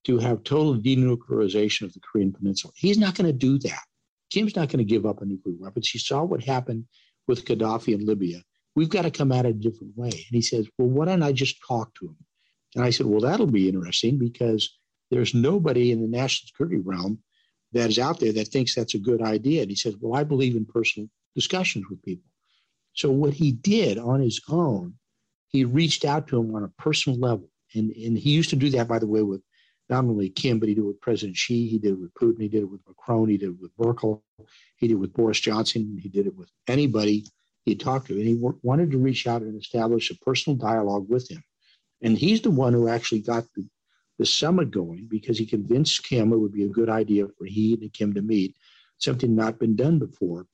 to have total denuclearization of the Korean Peninsula. He's not going to do that. Kim's not going to give up a nuclear weapons. He saw what happened with Gaddafi in Libya. We've got to come at it a different way. And he says, well, why don't I just talk to him? And I said, well, that'll be interesting because there's nobody in the national security realm that is out there that thinks that's a good idea. And he says, well, I believe in personal discussions with people. So what he did on his own, he reached out to him on a personal level. And, and he used to do that, by the way, with not only Kim, but he did it with President Xi, he did it with Putin, he did it with Macron, he did it with Merkel, he did it with Boris Johnson, he did it with anybody he talked to. And he w- wanted to reach out and establish a personal dialogue with him. And he's the one who actually got the, the summit going because he convinced Kim it would be a good idea for he and Kim to meet, something not been done before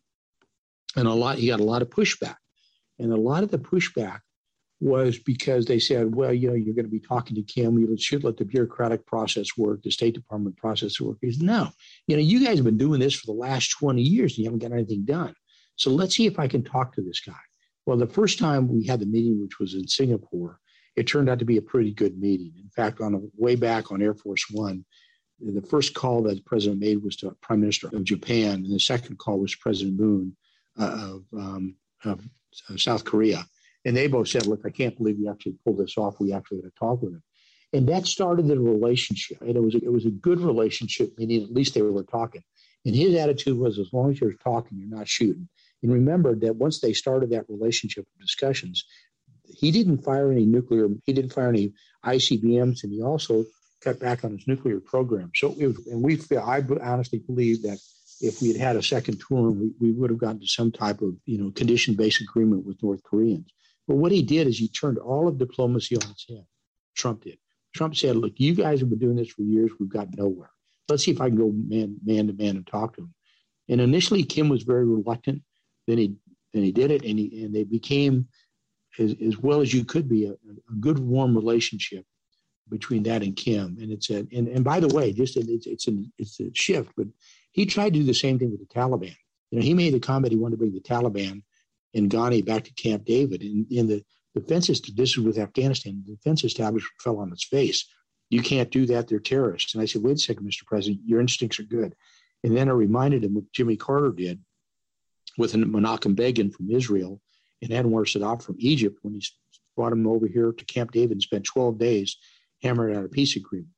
and a lot he got a lot of pushback and a lot of the pushback was because they said well you know you're going to be talking to kim you should let the bureaucratic process work the state department process work he said no you know you guys have been doing this for the last 20 years and you haven't got anything done so let's see if i can talk to this guy well the first time we had the meeting which was in singapore it turned out to be a pretty good meeting in fact on the way back on air force one the first call that the president made was to prime minister of japan and the second call was president moon of, um, of, South Korea. And they both said, look, I can't believe you actually pulled this off. We actually had to talk with him. And that started the relationship. And it was, a, it was a good relationship, meaning at least they were talking. And his attitude was, as long as you're talking, you're not shooting. And remember that once they started that relationship of discussions, he didn't fire any nuclear, he didn't fire any ICBMs, and he also cut back on his nuclear program. So, was, and we feel, I honestly believe that if we had had a second tour, we, we would have gotten to some type of you know condition-based agreement with North Koreans. But what he did is he turned all of diplomacy on its head. Trump did. Trump said, "Look, you guys have been doing this for years. We've got nowhere. Let's see if I can go man man to man and talk to him." And initially, Kim was very reluctant. Then he then he did it, and he and they became as, as well as you could be a, a good warm relationship between that and Kim. And it's a and, and by the way, just it's it's an it's a shift, but He tried to do the same thing with the Taliban. You know, he made the comment he wanted to bring the Taliban and Ghani back to Camp David. And in the defense, this is with Afghanistan, the defense establishment fell on its face. You can't do that. They're terrorists. And I said, wait a second, Mr. President, your instincts are good. And then I reminded him what Jimmy Carter did with Menachem Begin from Israel and Anwar Sadat from Egypt when he brought him over here to Camp David and spent 12 days hammering out a peace agreement.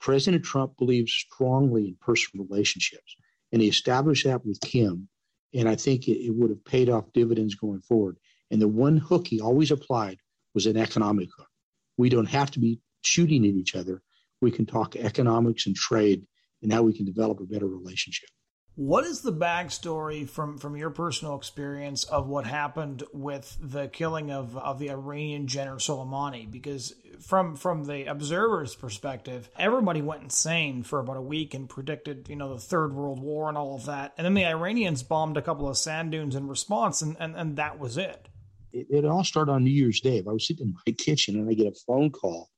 President Trump believes strongly in personal relationships, and he established that with Kim. And I think it, it would have paid off dividends going forward. And the one hook he always applied was an economic hook. We don't have to be shooting at each other. We can talk economics and trade and how we can develop a better relationship. What is the backstory from, from your personal experience of what happened with the killing of, of the Iranian general Soleimani? Because from from the observer's perspective, everybody went insane for about a week and predicted, you know, the Third World War and all of that. And then the Iranians bombed a couple of sand dunes in response, and, and, and that was it. it. It all started on New Year's Day. I was sitting in my kitchen and I get a phone call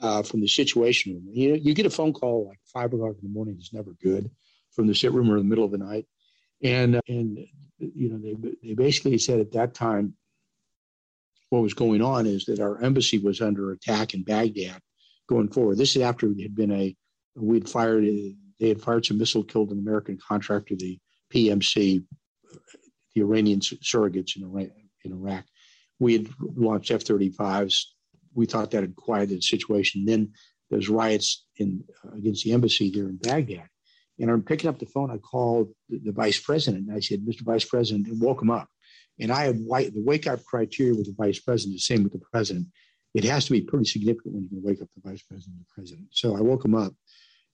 uh, from the Situation Room. You know, you get a phone call like five o'clock in the morning. It's never good from the sit room or in the middle of the night. And, uh, and you know, they, they basically said at that time, what was going on is that our embassy was under attack in Baghdad going forward. This is after it had been a, we'd fired, they had fired some missile, killed an American contractor, the PMC, the Iranian surrogates in Iraq. In Iraq. We had launched F 35s. We thought that had quieted the situation. Then there's riots in, uh, against the embassy there in Baghdad. And I'm picking up the phone. I called the, the vice president and I said, Mr. Vice President, and woke him up. And I white, the wake up criteria with the vice president, the same with the president. It has to be pretty significant when you can wake up the vice president and the president. So I woke him up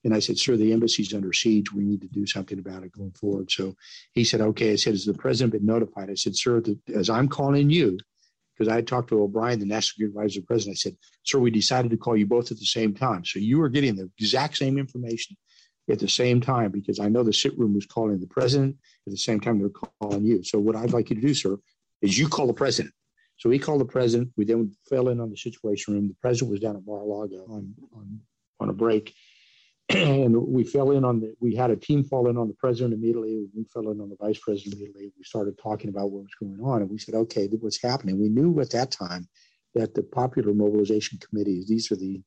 and I said, Sir, the embassy's under siege. We need to do something about it going forward. So he said, Okay. I said, Has the president been notified? I said, Sir, the, as I'm calling you, because I talked to O'Brien, the national security advisor president, I said, Sir, we decided to call you both at the same time. So you are getting the exact same information at the same time because I know the sit room was calling the president at the same time they're calling you. So what I'd like you to do, sir, is you call the president. So he called the president. We then fell in on the situation room. The president was down at Mar-a-Lago on, on, on a break. And we fell in on the, we had a team fall in on the president immediately. We fell in on the vice president immediately. We started talking about what was going on. And we said, okay, what's happening? We knew at that time that the Popular Mobilization Committees, these are the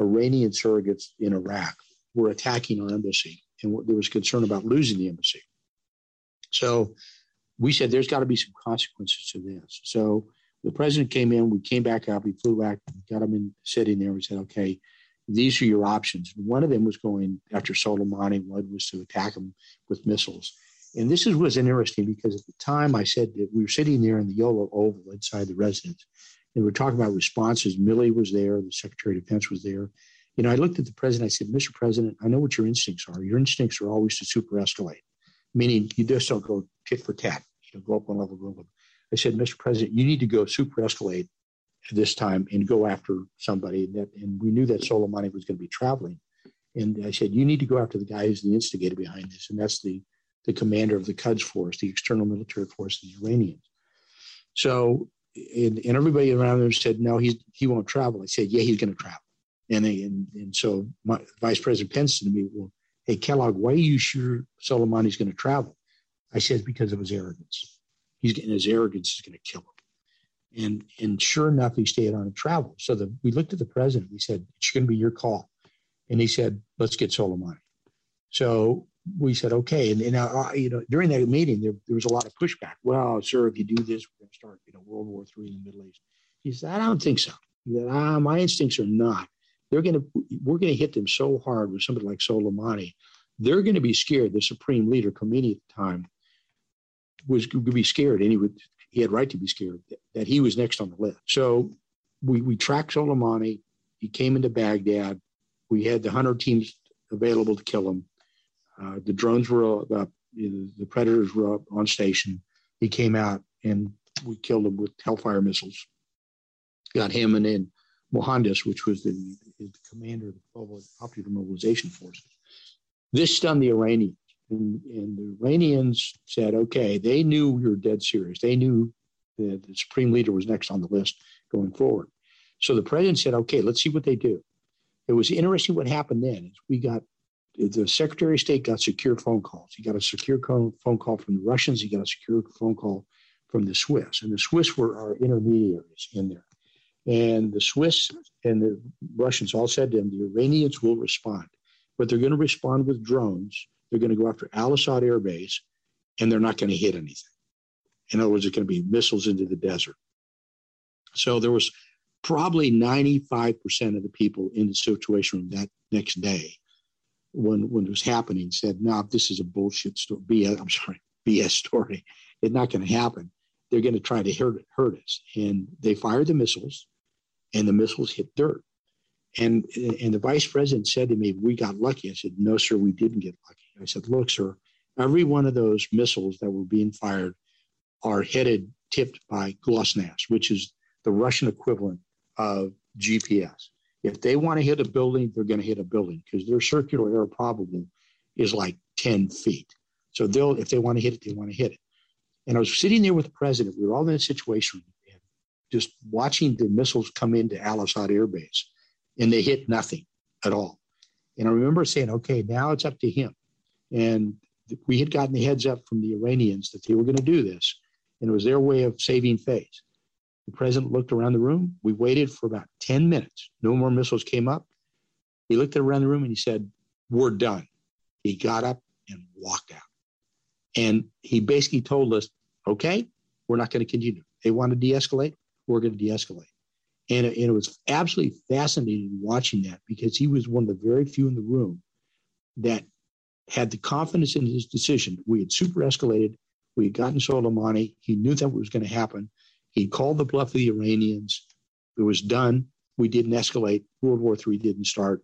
Iranian surrogates in Iraq, were attacking our embassy, and there was concern about losing the embassy. So we said there's got to be some consequences to this. So the president came in, we came back out, we flew back, got him in sitting there. We said, okay, these are your options. One of them was going after Soleimani. One was to attack him with missiles. And this is, was interesting because at the time I said that we were sitting there in the yellow oval inside the residence, and we are talking about responses. Milley was there, the Secretary of Defense was there, you know, I looked at the president. I said, Mr. President, I know what your instincts are. Your instincts are always to super escalate, meaning you just don't go tit for tat. You go up one level, go up. I said, Mr. President, you need to go super escalate this time and go after somebody. And, that, and we knew that Soleimani was going to be traveling. And I said, you need to go after the guy who's the instigator behind this. And that's the, the commander of the Quds Force, the external military force, of the Iranians. So, and, and everybody around there said, no, he's, he won't travel. I said, yeah, he's going to travel. And, and, and so my, Vice President Pence said to me, well, hey, Kellogg, why are you sure Soleimani's going to travel? I said, because of his arrogance. He's getting his arrogance is going to kill him. And, and sure enough, he stayed on and traveled. So the, we looked at the president. We said, it's going to be your call. And he said, let's get Soleimani. So we said, okay. And, and uh, you know, during that meeting, there, there was a lot of pushback. Well, sir, if you do this, we're going to start, you know, World War III in the Middle East. He said, I don't think so. He said, ah, my instincts are not they're going to we're going to hit them so hard with somebody like Soleimani. They're going to be scared. The supreme leader, Khomeini at the time, was going to be scared, and he would he had right to be scared that he was next on the list. So we we tracked Soleimani. He came into Baghdad. We had the hunter teams available to kill him. Uh, the drones were up. The predators were up on station. He came out and we killed him with Hellfire missiles. Got him and then Muhandis, which was the, the commander of the Popular Mobilization Forces. This stunned the Iranians. And, and, the Iranians said, okay, they knew we were dead serious. They knew that the supreme leader was next on the list going forward. So the president said, okay, let's see what they do. It was interesting what happened then is we got the Secretary of State got secure phone calls. He got a secure phone call from the Russians. He got a secure phone call from the Swiss, and the Swiss were our intermediaries in there. And the Swiss and the Russians all said to him, the Iranians will respond, but they're going to respond with drones. They're going to go after Al Asad Air Base, and they're not going to hit anything. In other words, it's going to be missiles into the desert. So there was probably 95% of the people in the situation room that next day when when it was happening said, no, this is a bullshit story. BS, I'm sorry, BS story. It's not going to happen. They're going to try to hurt, hurt us. And they fired the missiles, and the missiles hit dirt. And, and the vice president said to me, We got lucky. I said, No, sir, we didn't get lucky. I said, Look, sir, every one of those missiles that were being fired are headed tipped by GLONASS, which is the Russian equivalent of GPS. If they want to hit a building, they're going to hit a building because their circular error probable is like 10 feet. So they'll, if they want to hit it, they want to hit it. And I was sitting there with the president. We were all in a situation just watching the missiles come into Al Asad Air Base, and they hit nothing at all. And I remember saying, okay, now it's up to him. And we had gotten the heads up from the Iranians that they were going to do this, and it was their way of saving face. The president looked around the room. We waited for about 10 minutes. No more missiles came up. He looked around the room and he said, We're done. He got up and walked out. And he basically told us, Okay, we're not going to continue. They want to de escalate, we're going to de escalate. And, and it was absolutely fascinating watching that because he was one of the very few in the room that had the confidence in his decision. We had super escalated. We had gotten Soleimani. He knew that was going to happen. He called the bluff of the Iranians. It was done. We didn't escalate. World War III didn't start.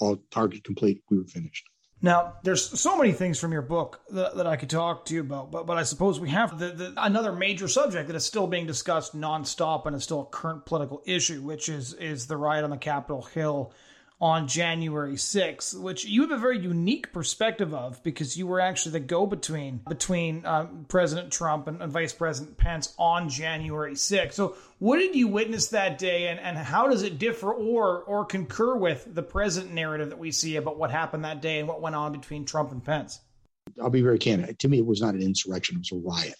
All target complete. We were finished. Now, there's so many things from your book that, that I could talk to you about, but but I suppose we have the, the, another major subject that is still being discussed nonstop and is still a current political issue, which is is the riot on the Capitol Hill on January 6th, which you have a very unique perspective of because you were actually the go between between um, President Trump and, and, Vice President Pence on January 6th. So, what did you witness that day, and, and how does it differ or or concur with the present narrative that we see about what happened that day and what went on between Trump and Pence? I'll be very candid. To me, it was not an insurrection; it was a riot.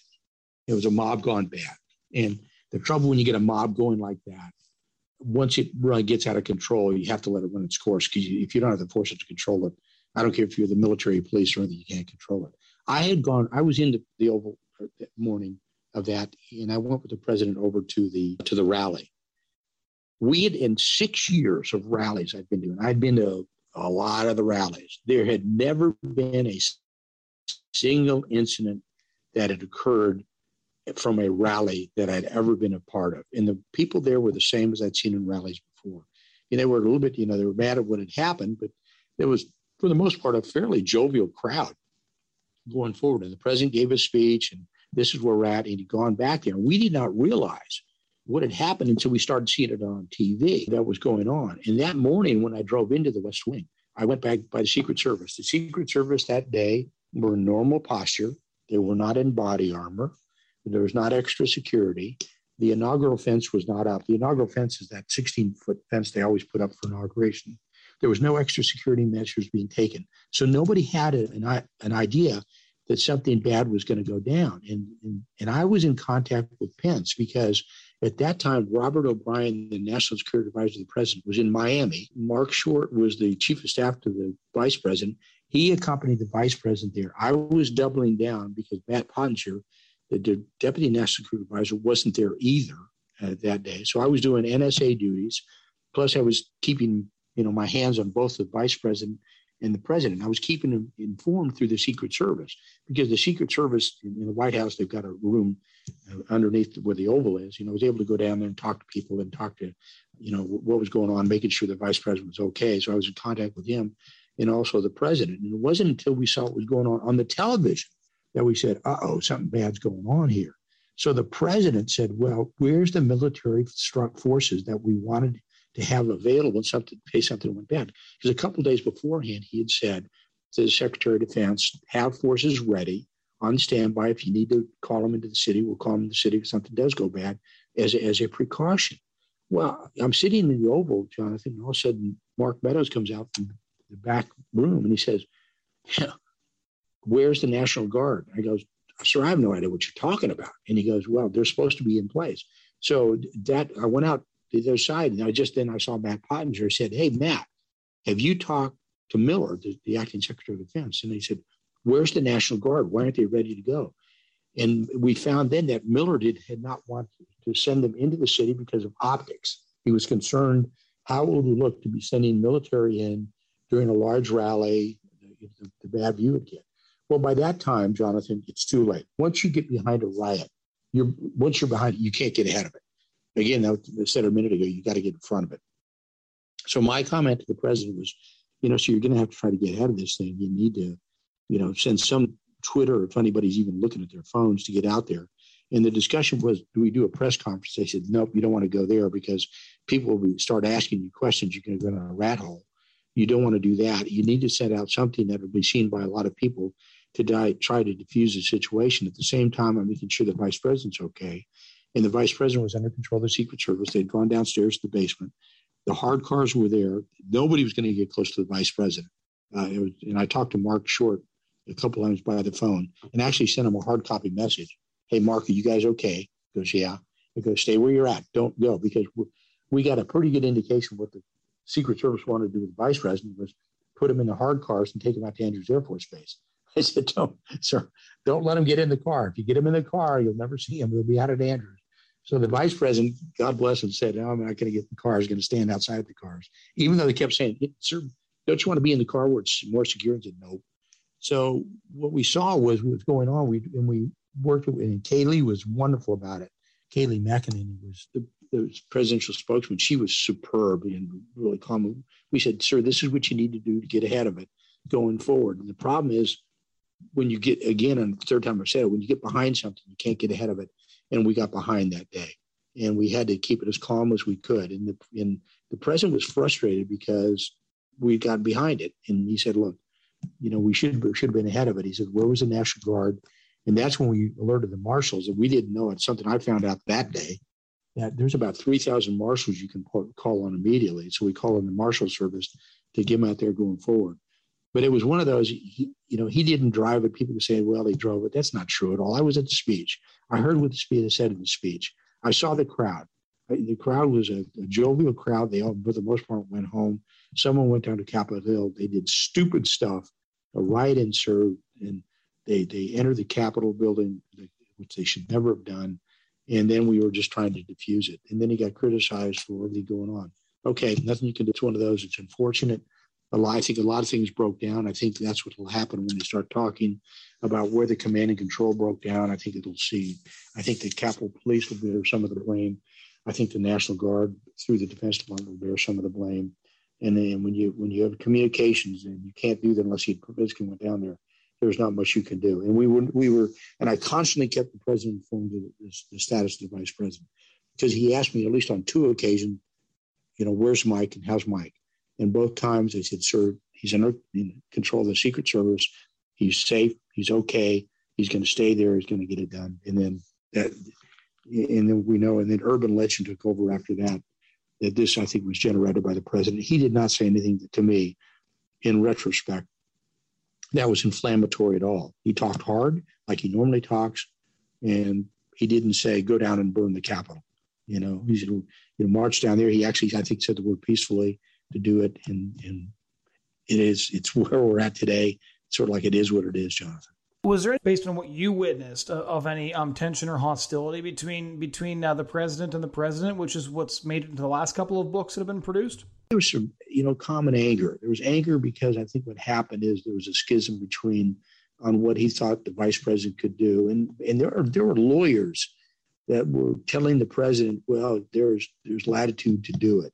It was a mob gone bad, and the trouble when you get a mob going like that once it really gets out of control, you have to let it run its course because if you don't have the forces to control it, I don't care if you're the military, police, or anything, you can't control it. I had gone, I was in the, the Oval er, that morning of that, and I went with the president over to the to the rally. We had in six years of rallies I'd been doing, I'd been to a lot of the rallies. There had never been a single incident that had occurred from a rally that I'd ever been a part of. And the people there were the same as I'd seen in rallies before. And they were a little bit, you know, they were mad at what had happened, but there was, for the most part, a fairly jovial crowd going forward. And the president gave a speech, and this is where we're at. And he'd gone back there. And we did not realize what had happened until we started seeing it on TV that was going on. And that morning, when I drove into the West Wing, I went back by the Secret Service. The Secret Service that day were in normal posture. They were not in body armor. There was not extra security. The inaugural fence was not up. The inaugural fence is that 16 foot fence they always put up for inauguration. There was no extra security measures being taken. So nobody had an, an idea that something bad was going to go down. And, and, and I was in contact with Pence because at that time, Robert O'Brien, the national security advisor to the president, was in Miami. Marc Short was the chief of staff to the vice president. He accompanied the vice president there. I was doubling down because Matt Pottinger the deputy national security advisor wasn't there either uh, that day. So I was doing NSA duties. Plus, I was keeping you know my hands on both the vice president and the president. I was keeping them informed through the Secret Service because the Secret Service in the White House they've got a room uh, underneath where the Oval is. You know, I was able to go down there and talk to people and talk to you know what was going on, making sure the vice president was okay. So I was in contact with him and also the president. And it wasn't until we saw what was going on on the television that we said, uh oh, something bad's going on here. So the president said, well, where's the military struck forces that we wanted to have available in something, in case something went bad? Because a couple days beforehand, he had said to the Secretary of Defense, have forces ready on standby. If you need to call them into the city, we'll call them into the city if something does go bad as a, as a precaution. Well, I'm sitting in the Oval, Jonathon, and all of a sudden Mark Meadows comes out from the back room and he says, yeah, Where's the National Guard? I goes, Sir, I have no idea what you're talking about. And he goes, Well, they're supposed to be in place. So that I went out the other side and I just then I saw Matt Pottinger said, Hey, Matt, have you talked to Miller, the, the acting Secretary of Defense? And he said, Where's the National Guard? Why aren't they ready to go? And we found then that Miller did had not wanted to send them into the city because of optics. He was concerned how it would look to be sending military in during a large rally, the, the bad view would get. Well, by that time, Jonathon, it's too late. Once you get behind a riot, you're once you're behind it, you can't get ahead of it. Again, I said a minute ago, you got to get in front of it. So my comment to the president was, you know, so you're going to have to try to get ahead of this thing. You need to, you know, send some Twitter if anybody's even looking at their phones to get out there. And the discussion was, do we do a press conference? They said, nope, you don't want to go there because people will start asking you questions. You're going to go down a rat hole. You don't want to do that. You need to send out something that will be seen by a lot of people to die, try to defuse the situation. At the same time, I'm making sure the vice president's okay. And the vice president was under control of the Secret Service. They'd gone downstairs to the basement. The hard cars were there. Nobody was going to get close to the vice president. Uh, was, and I talked to Marc Short a couple times by the phone and actually sent him a hard copy message. Hey, Marc, are you guys okay? He goes, yeah. He goes, stay where you're at. Don't go because we got a pretty good indication what the Secret Service wanted to do with the vice president was put him in the hard cars and take him out to Andrews Air Force Base. I said, don't, sir, don't let him get in the car. If you get him in the car, you'll never see him. He'll be out at Andrews. So the vice president, God bless him, said, I'm not going to get the car. He's going to stand outside the cars. Even though they kept saying, sir, don't you want to be in the car where it's more secure? And said, no. So what we saw was what was going on. We and we worked with, and Kayleigh was wonderful about it. Kayleigh McEnany was the, the presidential spokesman. She was superb and really calm. We said, sir, this is what you need to do to get ahead of it going forward. And the problem is when you get again, and third time I've said it, when you get behind something, you can't get ahead of it. And we got behind that day, and we had to keep it as calm as we could. And the and the president was frustrated because we got behind it, and he said, "Look, you know, we should should have been ahead of it." He said, "Where was the National Guard?" And that's when we alerted the marshals, and we didn't know it. Something I found out that day that there's about 3,000 marshals you can call on immediately. So we call on the marshal service to get them out there going forward. But it was one of those, he, you know, he didn't drive it. People were saying, well, he drove it. That's not true at all. I was at the speech. I heard what the speaker said in the speech. I saw the crowd. The crowd was a, a jovial crowd. They all, for the most part, went home. Someone went down to Capitol Hill. They did stupid stuff. A riot ensued, and they they entered the Capitol building, which they should never have done. And then we were just trying to defuse it. And then he got criticized for everything going on. Okay, nothing you can do. It's one of those. It's unfortunate a lot, I think a lot of things broke down. I think that's what will happen when they start talking about where the command and control broke down. I think it'll see. I think the Capitol Police will bear some of the blame. I think the National Guard through the Defense Department will bear some of the blame. And then when you when you have communications and you can't do that unless you physically went down there, there's not much you can do. And we were we were and I constantly kept the president informed of the, the status of the vice president because he asked me at least on two occasions, you know, where's Mike and how's Mike? And both times they said, sir, he's under control of the Secret Service. He's safe. He's okay. He's going to stay there. He's going to get it done. And then that, and then we know, and then urban legend took over after that. That this, I think, was generated by the president. He did not say anything to me, in retrospect, that was inflammatory at all. He talked hard, like he normally talks, and he didn't say go down and burn the Capitol. You know, he said, you know, march down there. He actually, I think, said the word peacefully to do it. And, and it is, it's where we're at today. It's sort of like it is what it is, Jonathon. Was there, based on what you witnessed, uh, of any um, tension or hostility between between uh, the president and the president, which is what's made it into the last couple of books that have been produced? There was some, you know, common anger. There was anger because I think what happened is there was a schism between on what he thought the vice president could do, and and there are there were lawyers that were telling the president, well, there's there's latitude to do it.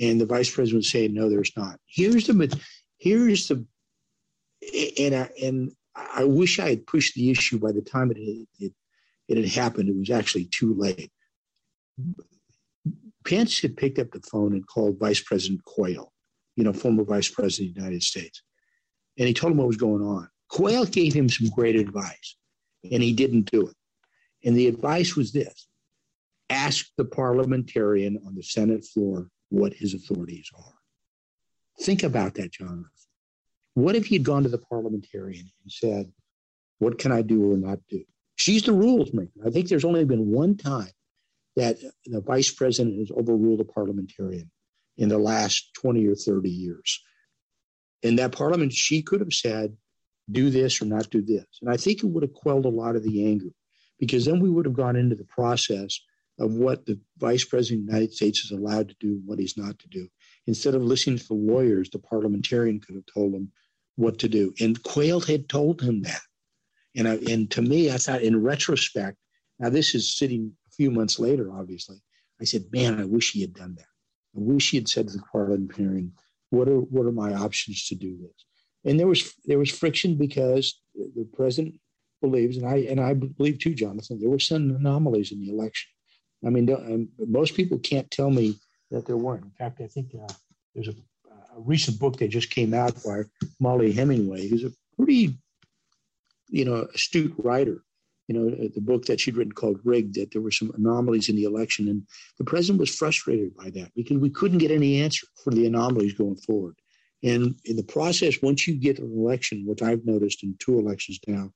And the vice president would say, no, there's not. Here's the, here's the, and I, and I wish I had pushed the issue by the time it, it, it had happened. It was actually too late. Pence had picked up the phone and called Vice President Quayle, you know, former Vice President of the United States. And he told him what was going on. Quayle gave him some great advice, and he didn't do it. And the advice was this ask the parliamentarian on the Senate floor what his authorities are. Think about that, Jonathon. What if he had gone to the parliamentarian and said, What can I do or not do? She's the rules maker. I think there's only been one time that the vice president has overruled a parliamentarian in the last 20 or 30 years. In that parliament, she could have said, do this or not do this. And I think it would have quelled a lot of the anger because then we would have gone into the process of what the vice president of the United States is allowed to do, and what he's not to do. Instead of listening to the lawyers, the parliamentarian could have told him what to do. And Quayle had told him that. And, I, and to me, I thought in retrospect, now this is sitting a few months later, obviously, I said, man, I wish he had done that. I wish he had said to the parliamentarian, what are, what are my options to do this? And there was, there was friction because the president believes, and I, and I believe too, Jonathon, there were some anomalies in the election. I mean, most people can't tell me that there weren't. In fact, I think uh, there's a, a, recent book that just came out by Mollie Hemingway, who's a pretty, you know, astute writer. You know, the book that she'd written called Rigged, that there were some anomalies in the election. And the president was frustrated by that because we couldn't get any answer for the anomalies going forward. And in the process, once you get an election, which I've noticed in two elections now,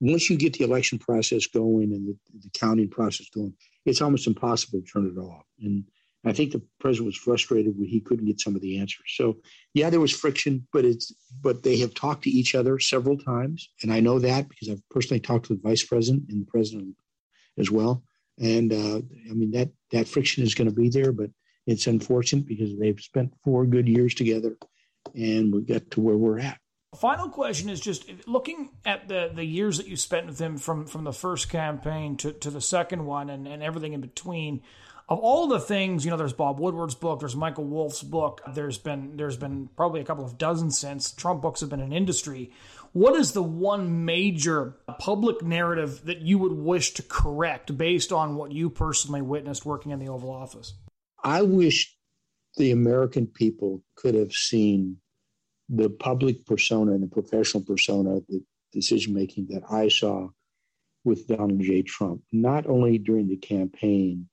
once you get the election process going and the, the counting process going, it's almost impossible to turn it off. And I think the president was frustrated when he couldn't get some of the answers. So yeah, there was friction, but it's but they have talked to each other several times, and I know that because I've personally talked to the vice president and the president as well. And uh, I mean that that friction is going to be there, but it's unfortunate because they've spent four good years together, and we got to where we're at. Final question is just looking at the, the years that you spent with him from, from the first campaign to, to the second one and, and everything in between. Of all the things, you know, there's Bob Woodward's book, there's Michael Wolff's book, there's been there's been probably a couple of dozen since Trump books have been an industry. What is the one major public narrative that you would wish to correct based on what you personally witnessed working in the Oval Office? I wish the American people could have seen the public persona and the professional persona, the decision making that I saw with Donald J. Trump, not only during the campaign,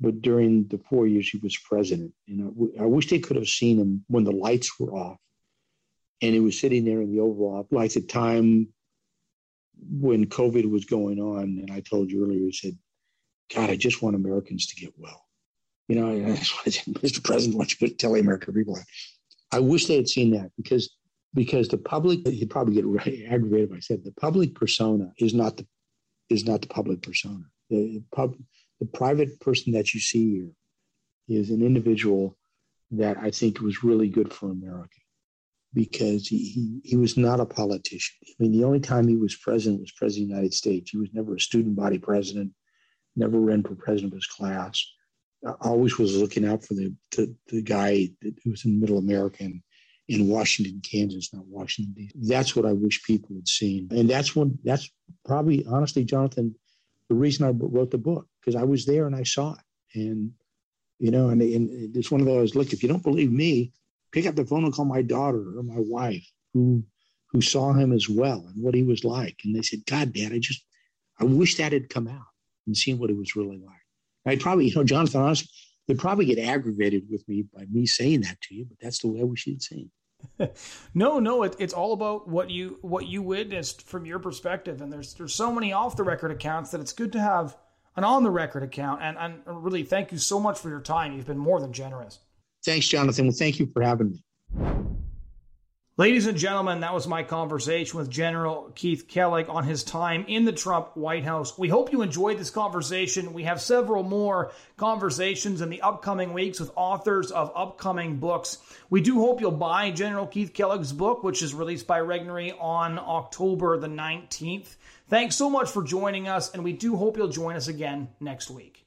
but during the four years he was president. Know, I wish they could have seen him when the lights were off, and he was sitting there in the Oval Office, like the time when COVID was going on. And I told you earlier, he said, "God, I just want Americans to get well." You know, Mr. President, why don't you tell the American people that? I wish they had seen that because because the public he'd probably get aggravated if I said the public persona is not the is not the public persona. The pub the private person that you see here is an individual that I think was really good for America because he, he, he was not a politician. I mean, the only time he was president was president of the United States. He was never a student body president, never ran for president of his class always was looking out for the the, the guy who was in Middle America and in Washington, Kansas, not Washington D.C. That's what I wish people had seen, and that's when that's probably honestly, Jonathon, the reason I wrote the book because I was there and I saw it, and you know, and, and it's one of those. Look, if you don't believe me, pick up the phone and call my daughter or my wife who who saw him as well and what he was like, and they said, "God, Dad, I just I wish that had come out and seen what it was really like." I'd probably, you know, Jonathon, honestly, they'd probably get aggravated with me by me saying that to you, but that's the way I wish you'd seen. no, no, it, it's all about what you what you witnessed from your perspective, and there's there's so many off the record accounts that it's good to have an on the record account. And and really, thank you so much for your time. You've been more than generous. Thanks, Jonathon. Well, thank you for having me. Ladies and gentlemen, that was my conversation with General Keith Kellogg on his time in the Trump White House. We hope you enjoyed this conversation. We have several more conversations in the upcoming weeks with authors of upcoming books. We do hope you'll buy General Keith Kellogg's book, which is released by Regnery on October the 19th. Thanks so much for joining us, and we do hope you'll join us again next week.